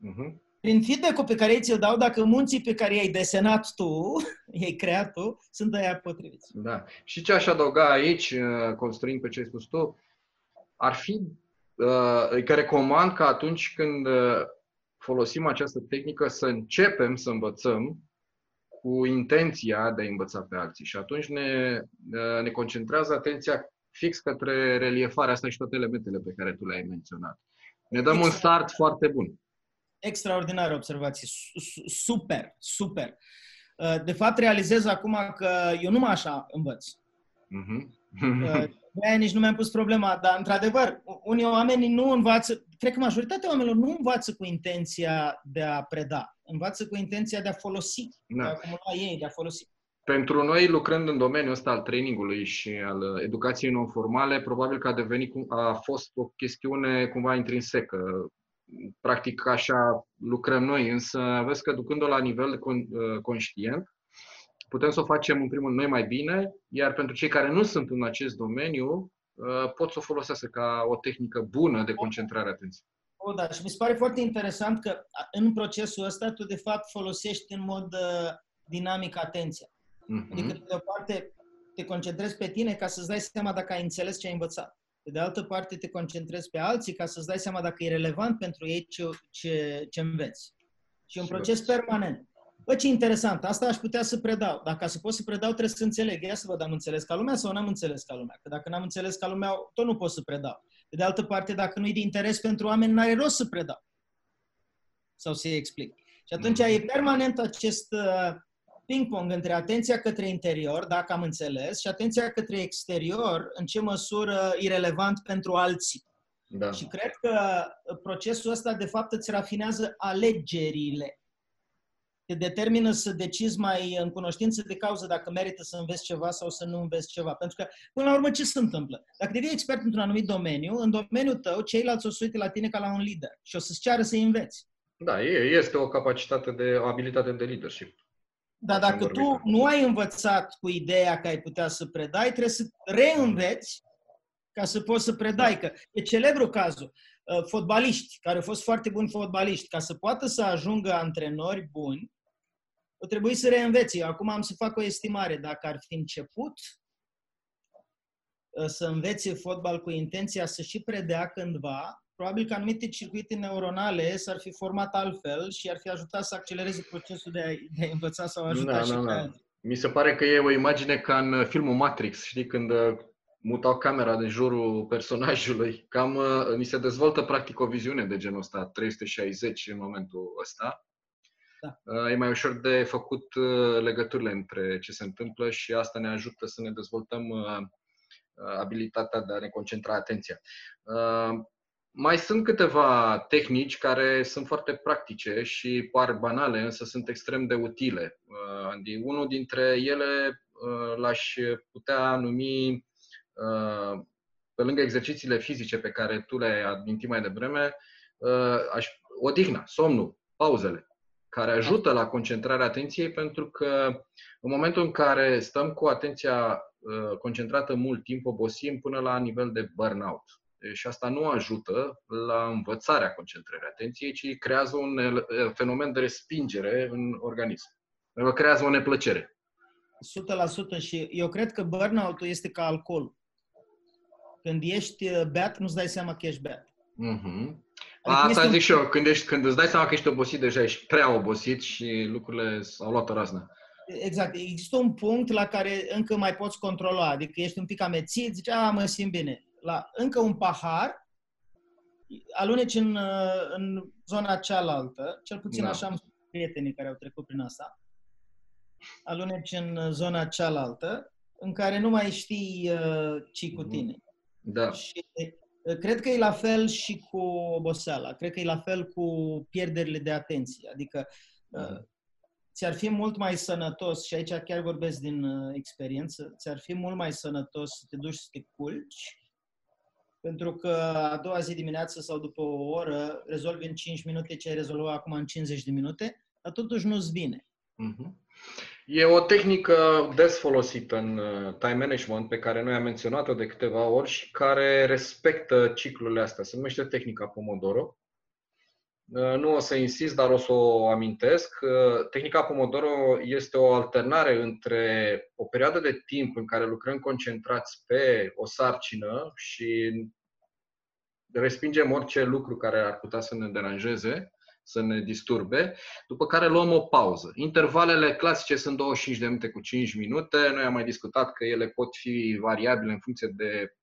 Uh-huh. Prin feedback-ul pe care ei ți-l dau, dacă munții pe care i-ai desenat tu, i-ai creat tu, sunt aia potriviți. Da. Și ce aș adăuga aici, uh, construind pe ce ai spus tu, ar fi uh, că recomand că atunci când uh, folosim această tehnică să începem să învățăm cu intenția de a învăța pe alții și atunci ne, uh, ne concentrează atenția fix către reliefarea asta și toate elementele pe care tu le-ai menționat. Ne dăm un start foarte bun. Extraordinară observație. Super, super. De fapt, realizez acum că eu numai așa învăț. Uh-huh. de aia nici nu mi-am pus problema, dar într-adevăr, unii oameni nu învață, cred că majoritatea oamenilor nu învață cu intenția de a preda, învață cu intenția de a folosi, Da. de a acumula ei, de a folosi. Pentru noi, lucrând în domeniul ăsta al trainingului și al uh, educației non-formale, probabil că a devenit, cum- a fost o chestiune cumva intrinsecă. Practic așa lucrăm noi, însă vezi că ducând-o la nivel con- uh, conștient, putem să o facem în primul rând noi mai bine, iar pentru cei care nu sunt în acest domeniu, uh, pot să o folosească ca o tehnică bună de concentrare atenției. O, da, și mi se pare foarte interesant că a, în procesul ăsta tu de fapt folosești în mod uh, dinamic atenția. Adică, Mhm. pe de o parte, te concentrezi pe tine ca să-ți dai seama dacă ai înțeles ce ai învățat. Pe de altă parte, te concentrezi pe alții ca să-ți dai seama dacă e relevant pentru ei ce, ce, ce înveți. Și e un Sigur. proces permanent. Bă, ce interesant, asta aș putea să predau. Dacă ca să pot să predau, trebuie să înțeleg. Ia să văd, am înțeles ca lumea sau n-am înțeles ca lumea? Că dacă n-am înțeles ca lumea, tot nu pot să predau. Pe de altă parte, dacă nu e de interes pentru oameni, n-are rost să predau. Sau să-i explic. Și atunci Mhm. e permanent acest uh, ping-pong între atenția către interior, dacă am înțeles, și atenția către exterior, în ce măsură e relevant pentru alții. Da. Și cred că procesul ăsta, de fapt, îți rafinează alegerile. Te determină să decizi mai în cunoștință de cauză dacă merită să înveți ceva sau să nu înveți ceva. Pentru că, până la urmă, ce se întâmplă? Dacă devii expert într-un anumit domeniu, în domeniul tău, ceilalți o să uite la tine ca la un lider și o să-ți ceară să înveți. Da, e, este o capacitate de, o abilitate de leadership. Dar Am dacă vorbit. tu nu ai învățat cu ideea că ai putea să predai, trebuie să reînveți ca să poți să predai. Că e celebru cazul. Uh, Fotbaliști, care au fost foarte buni fotbaliști, ca să poată să ajungă antrenori buni, o trebuie să reînveți. Eu acum am să fac o estimare. Dacă ar fi început uh, să învețe fotbal cu intenția să și predea cândva, probabil că anumite circuite neuronale s-ar fi format altfel și ar fi ajutat să accelereze procesul de a, de a învăța sau a ajuta Da, și da, pe da. alții. Mi se pare că e o imagine ca în uh, filmul Matrix, știi, când uh, mutau camera de jurul personajului. Cam uh, mi se dezvoltă practic o viziune de genul ăsta, 360 în momentul ăsta. Da. Uh, E mai ușor de făcut uh, legăturile între ce se întâmplă și asta ne ajută să ne dezvoltăm uh, uh, abilitatea de a ne concentra atenția. Uh, Mai sunt câteva tehnici care sunt foarte practice și par banale, însă sunt extrem de utile. Uh, Andy, unul dintre ele uh, l-aș putea numi, uh, pe lângă exercițiile fizice pe care tu le-ai amintit mai devreme, uh, aș, odihna, somnul, pauzele, care ajută la concentrarea atenției pentru că în momentul în care stăm cu atenția uh, concentrată mult timp, obosim până la nivel de burnout. Și asta nu ajută la învățarea concentrării atenției, ci creează un el- fenomen de respingere în organism. Pentru că creează o neplăcere. 100% și eu cred că burnout-ul este ca alcool. Când ești uh, beat, nu-ți dai seama că ești beat. Mm-hmm. Adică Asta este un- zic și eu, când, ești, când îți dai seama că ești obosit, deja ești prea obosit și lucrurile s-au luat o raznă. Exact. Există un punct la care încă mai poți controla. Adică ești un pic amețit, zici, a, mă simt bine. La încă un pahar, aluneci în, uh, în zona cealaltă, cel puțin Da. așa am spus prietenii care au trecut prin asta, aluneci în zona cealaltă, în care nu mai știi uh, ce cu Mhm. tine. Da. Și uh, cred că e la fel și cu oboseala. Cred că e la fel cu pierderile de atenție. Adică uh, Mhm. ți-ar fi mult mai sănătos, și aici chiar vorbesc din uh, experiență, ți-ar fi mult mai sănătos să te duci să te culci, pentru că a doua zi dimineață sau după o oră rezolvi în 5 minute ce ai rezolvat acum în 50 de minute, dar totuși nu-ți vine. Mhm. E o tehnică des folosită în uh, time management pe care noi am menționat-o de câteva ori și care respectă ciclurile astea. Se numește tehnica Pomodoro. Uh, Nu o să insist, dar o să o amintesc. Uh, Tehnica Pomodoro este o alternare între o perioadă de timp în care lucrăm concentrați pe o sarcină și respingem orice lucru care ar putea să ne deranjeze, să ne disturbe, după care luăm o pauză. Intervalele clasice sunt 25 de minute cu 5 minute. Noi am mai discutat că ele pot fi variabile în funcție de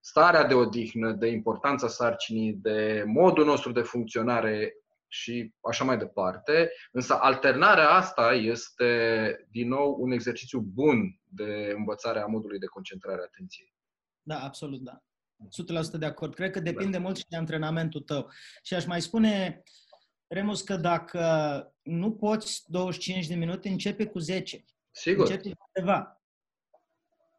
starea de odihnă, de importanța sarcinii, de modul nostru de funcționare și așa mai departe. Însă alternarea asta este, din nou, un exercițiu bun de învățare a modului de concentrare a atenției. Da, absolut, da. 100% de acord. Cred că depinde mult și de antrenamentul tău. Și aș mai spune Remus, că dacă nu poți 25 de minute, începe cu 10. Sigur. Începe undeva.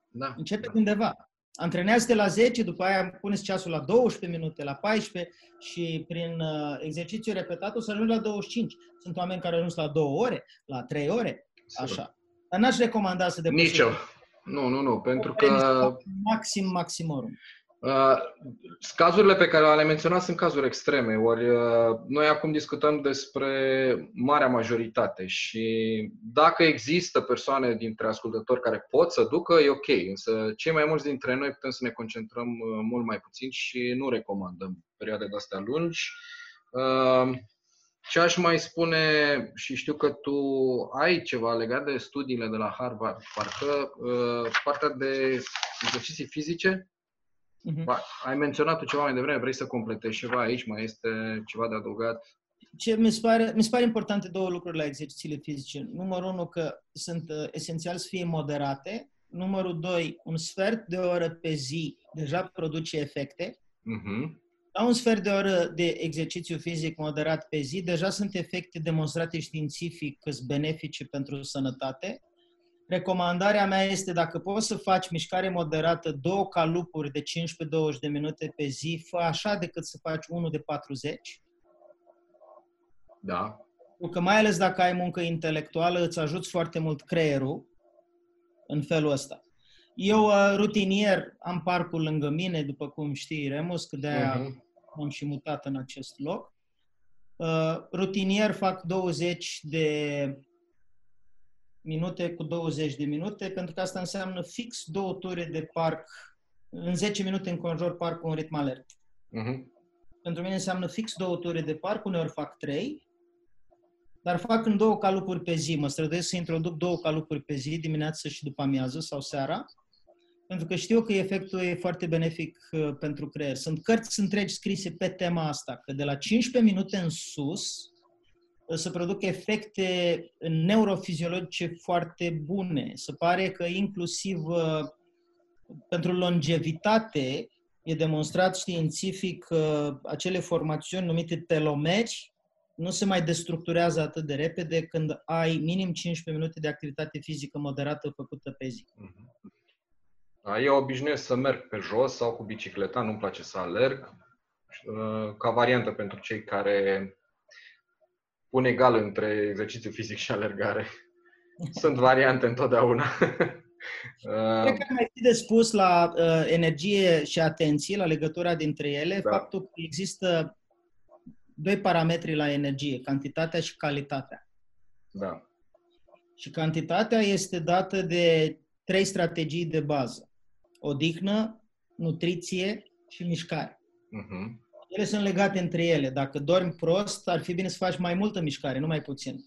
Da. Începe da. undeva. Antrenează-te la 10, după aia puneți ceasul la 12 minute, la 14 și prin uh, exercițiu repetat o să ajungi la 25. Sunt oameni care ajung la 2 ore, la 3 ore, Sigur. așa. Dar n-aș recomanda să depui Nici eu. Nu, nu, nu, pentru că maxim maximorum. Uh, cazurile pe care le-am menționat sunt cazuri extreme, ori uh, noi acum discutăm despre marea majoritate și dacă există persoane dintre ascultători care pot să ducă, e ok, însă cei mai mulți dintre noi putem să ne concentrăm uh, mult mai puțin și nu recomandăm perioade de astea lungi. Uh, ce aș mai spune, și știu că tu ai ceva legat de studiile de la Harvard, parcă uh, partea de exerciții fizice, Mhm. Ba, ai menționat tu ceva mai devreme, vrei să completezi ceva aici, mai este ceva de adăugat? Ce mi se pare, mi se pare importante două lucruri la exercițiile fizice. Numărul unu, că sunt uh, esențial să fie moderate. Numărul doi, un sfert de oră pe zi deja produce efecte. Uh-huh. La un sfert de oră de exercițiu fizic moderat pe zi, deja sunt efecte demonstrate științific că sunt benefice pentru sănătate. Recomandarea mea este dacă poți să faci mișcare moderată, două calupuri de 15-20 de minute pe zi, fă așa decât să faci unul de 40. Da. Pentru că mai ales dacă ai muncă intelectuală, îți ajuți foarte mult creierul în felul ăsta. Eu, uh, rutinier, am parcul lângă mine, după cum știi, Remus, că de-aia Mhm. am și mutat în acest loc. Uh, rutinier fac 20 de minute cu 20 de minute, pentru că asta înseamnă fix două ture de parc. În 10 minute înconjur parcul în ritm alert. Uh-huh. Pentru mine înseamnă fix două ture de parc, uneori fac trei, dar fac în două calupuri pe zi. Mă străduiesc să introduc două calupuri pe zi, dimineața și după amiază sau seara, pentru că știu că efectul e foarte benefic uh, pentru creier. Sunt cărți întregi scrise pe tema asta, că de la 15 minute în sus uh, să produc efecte neurofiziologice foarte bune. Se pare că inclusiv uh, pentru longevitate e demonstrat științific că acele formațiuni numite telomeri nu se mai destructurează atât de repede când ai minim 15 minute de activitate fizică moderată făcută pe zi. Da, eu obișnuiesc să merg pe jos sau cu bicicleta, nu-mi place să alerg. Uh, Ca variantă pentru cei care pun egal între exercițiu fizic și alergare. Sunt variante întotdeauna. Uh, Cred că ar mai fi de spus la uh, energie și atenție, la legătura dintre ele, Da. faptul că există doi parametri la energie, cantitatea și calitatea. Da. Și cantitatea este dată de trei strategii de bază. Odihnă, nutriție și mișcare. Uh-huh. Ele sunt legate între ele. Dacă dormi prost, ar fi bine să faci mai multă mișcare, nu mai puțin.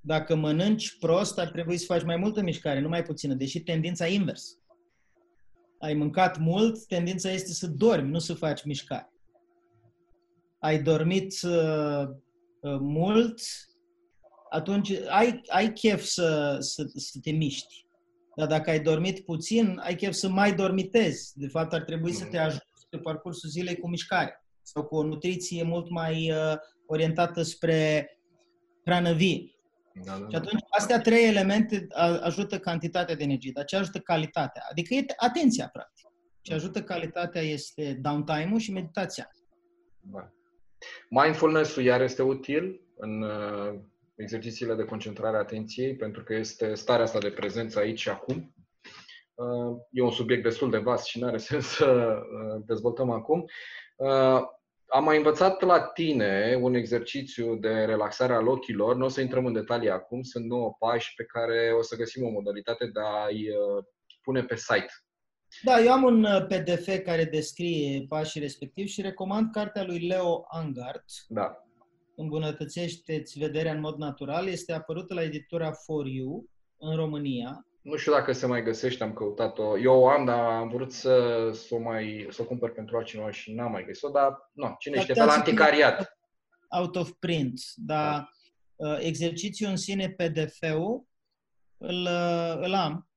Dacă mănânci prost, ar trebui să faci mai multă mișcare, nu mai puțină, deși tendința invers. Ai mâncat mult, tendința este să dormi, nu să faci mișcare. Ai dormit uh, uh, mult, atunci ai, ai chef să, să, să te miști. Dar dacă ai dormit puțin, ai chef să mai dormitezi. De fapt, ar trebui să te ajuți pe parcursul zilei cu mișcare sau cu o nutriție mult mai uh, orientată spre hrană vie. Da, da, Și da. atunci, astea trei elemente a- ajută cantitatea de energie, dar ce ajută calitatea? Adică e atenția, practic. Ce ajută calitatea este downtime-ul și meditația. Da. Mindfulness-ul iar este util în uh, exercițiile de concentrare a atenției, pentru că este starea asta de prezență aici și acum. Uh, e un subiect destul de vast și nu are sens să uh, dezvoltăm acum. Uh, am mai învățat la tine un exercițiu de relaxare al ochilor. Nu o să intrăm în detalii acum, sunt 9 pași pe care o să găsim o modalitate de a-i uh, pune pe site. Da, eu am un uh, PDF care descrie pașii respectivi și recomand cartea lui Leo Angart, Da. Îmbunătățește-ți vederea în mod natural. Este apărută la editura For You în România. Nu știu dacă se mai găsește, am căutat-o. Eu o am, dar am vrut să, să o mai să o cumpăr pentru altcineva și n-am mai găsit-o, dar nu, cine știe, pe la Adaptați-o anticariat. Out of print, dar uh, exercițiul în sine, PDF-ul, îl, uh, îl am.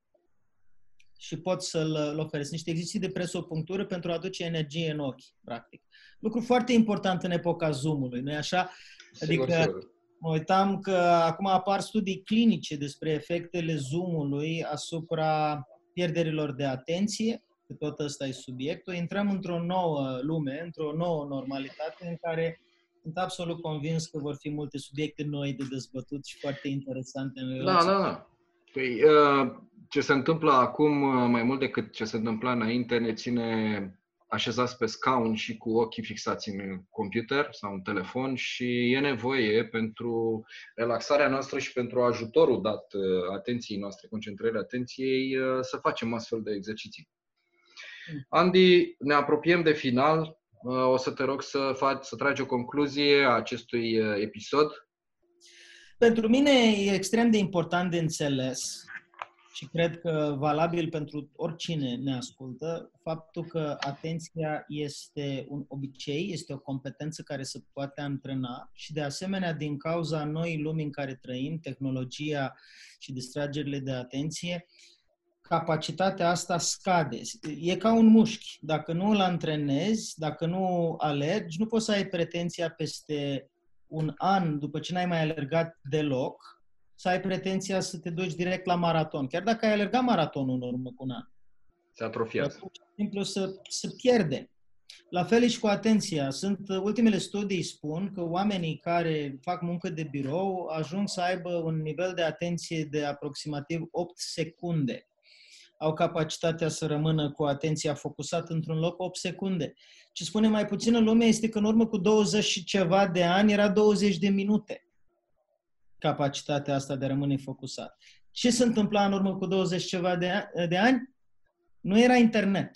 și poți să-l oferezi. Niște exerciții de presopunctură pentru a aduce energie în ochi, practic. Lucru foarte important în epoca Zoom-ului, nu-i așa? Sigur, Adică sigur. Mă uitam că acum apar studii clinice despre efectele Zoom-ului asupra pierderilor de atenție, că tot ăsta e subiectul. Intrăm într-o nouă lume, într-o nouă normalitate în care sunt absolut convins că vor fi multe subiecte noi de dezbătut și foarte interesante în Da, relație. da, da. Păi, uh, ce se întâmplă acum, uh, mai mult decât ce se întâmpla înainte, ne ține așezați pe scaun și cu ochii fixați în computer sau în telefon și e nevoie pentru relaxarea noastră și pentru ajutorul dat uh, atenției noastre, concentrării atenției, uh, să facem astfel de exerciții. Andy, ne apropiem de final. Uh, O să te rog să, faci, să tragi o concluzie a acestui uh, episod. Pentru mine e extrem de important de înțeles și cred că valabil pentru oricine ne ascultă, faptul că atenția este un obicei, este o competență care se poate antrena și de asemenea din cauza noii lumi în care trăim, tehnologia și distragerile de atenție, capacitatea asta scade. E ca un mușchi. Dacă nu îl antrenezi, dacă nu alergi, nu poți să ai pretenția peste un an, după ce n-ai mai alergat deloc, să ai pretenția să te duci direct la maraton. Chiar dacă ai alergat maratonul în urmă cu un an. Se atrofiază. Pur și simplu să, să pierde. La fel e și cu atenția. Sunt ultimele studii spun că oamenii care fac muncă de birou ajung să aibă un nivel de atenție de aproximativ 8 secunde. Au capacitatea să rămână cu atenția focusată într-un loc 8 secunde. Ce spune mai puțină lume este că în urmă cu 20 și ceva de ani era 20 de minute capacitatea asta de a rămâne focusat. Ce se întâmpla în urmă cu 20 ceva de, a- de ani? Nu era internet.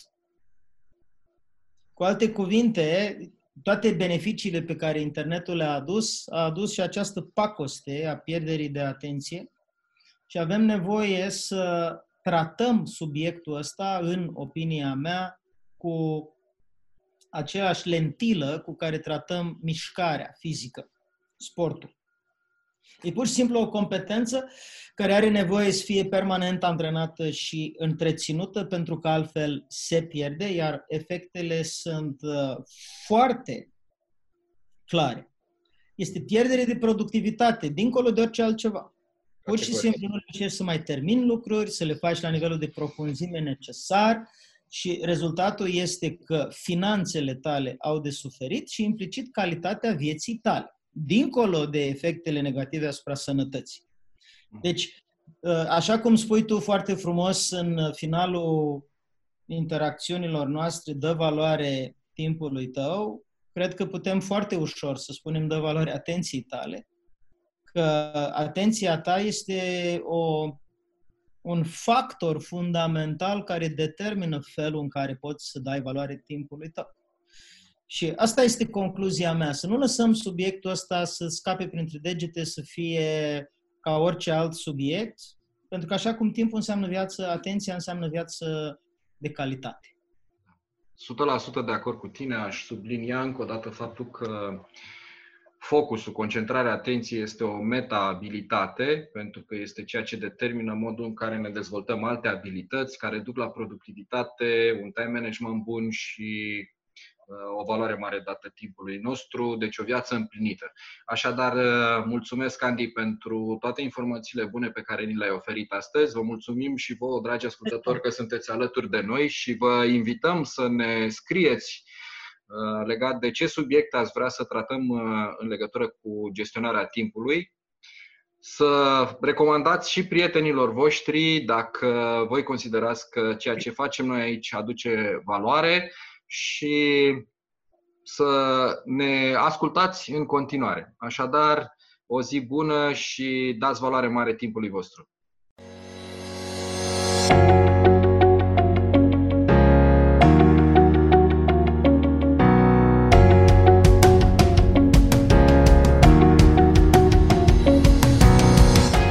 Cu alte cuvinte, toate beneficiile pe care internetul le-a adus, a adus și această pacoste a pierderii de atenție și avem nevoie să tratăm subiectul ăsta, în opinia mea, cu aceeași lentilă cu care tratăm mișcarea fizică, sportul. E pur și simplu o competență care are nevoie să fie permanent antrenată și întreținută, pentru că altfel se pierde, iar efectele sunt uh, foarte clare. Este pierdere de productivitate, dincolo de orice altceva. Pur și Categoric. simplu nu reușești să mai termini lucruri, să le faci la nivelul de profunzime necesar și rezultatul este că finanțele tale au de suferit și implicit calitatea vieții tale dincolo de efectele negative asupra sănătății. Deci, așa cum spui tu foarte frumos în finalul interacțiunilor noastre, dă valoare timpului tău, cred că putem foarte ușor să spunem dă valoare atenției tale, că atenția ta este o, un factor fundamental care determină felul în care poți să dai valoare timpului tău. Și asta este concluzia mea, să nu lăsăm subiectul ăsta să scape printre degete, să fie ca orice alt subiect, pentru că așa cum timpul înseamnă viață, atenția înseamnă viață de calitate. 100% de acord cu tine, aș sublinia încă o dată faptul că focusul, concentrarea atenției este o meta-abilitate, pentru că este ceea ce determină modul în care ne dezvoltăm alte abilități care duc la productivitate, un time management bun și uh, o valoare mare dată timpului nostru, deci o viață împlinită. Așadar, uh, mulțumesc, Andy, pentru toate informațiile bune pe care ni le-ai oferit astăzi. Vă mulțumim și vouă, dragi ascultători, că sunteți alături de noi și vă invităm să ne scrieți uh, legat de ce subiect ați vrea să tratăm uh, în legătură cu gestionarea timpului. Să recomandați și prietenilor voștri dacă voi considerați că ceea ce facem noi aici aduce valoare și să ne ascultați în continuare. Așadar, o zi bună și dați valoare mare timpului vostru.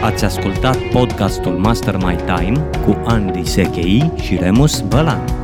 Ați ascultat podcastul Master My Time cu Andy Sechei și Remus Bălan.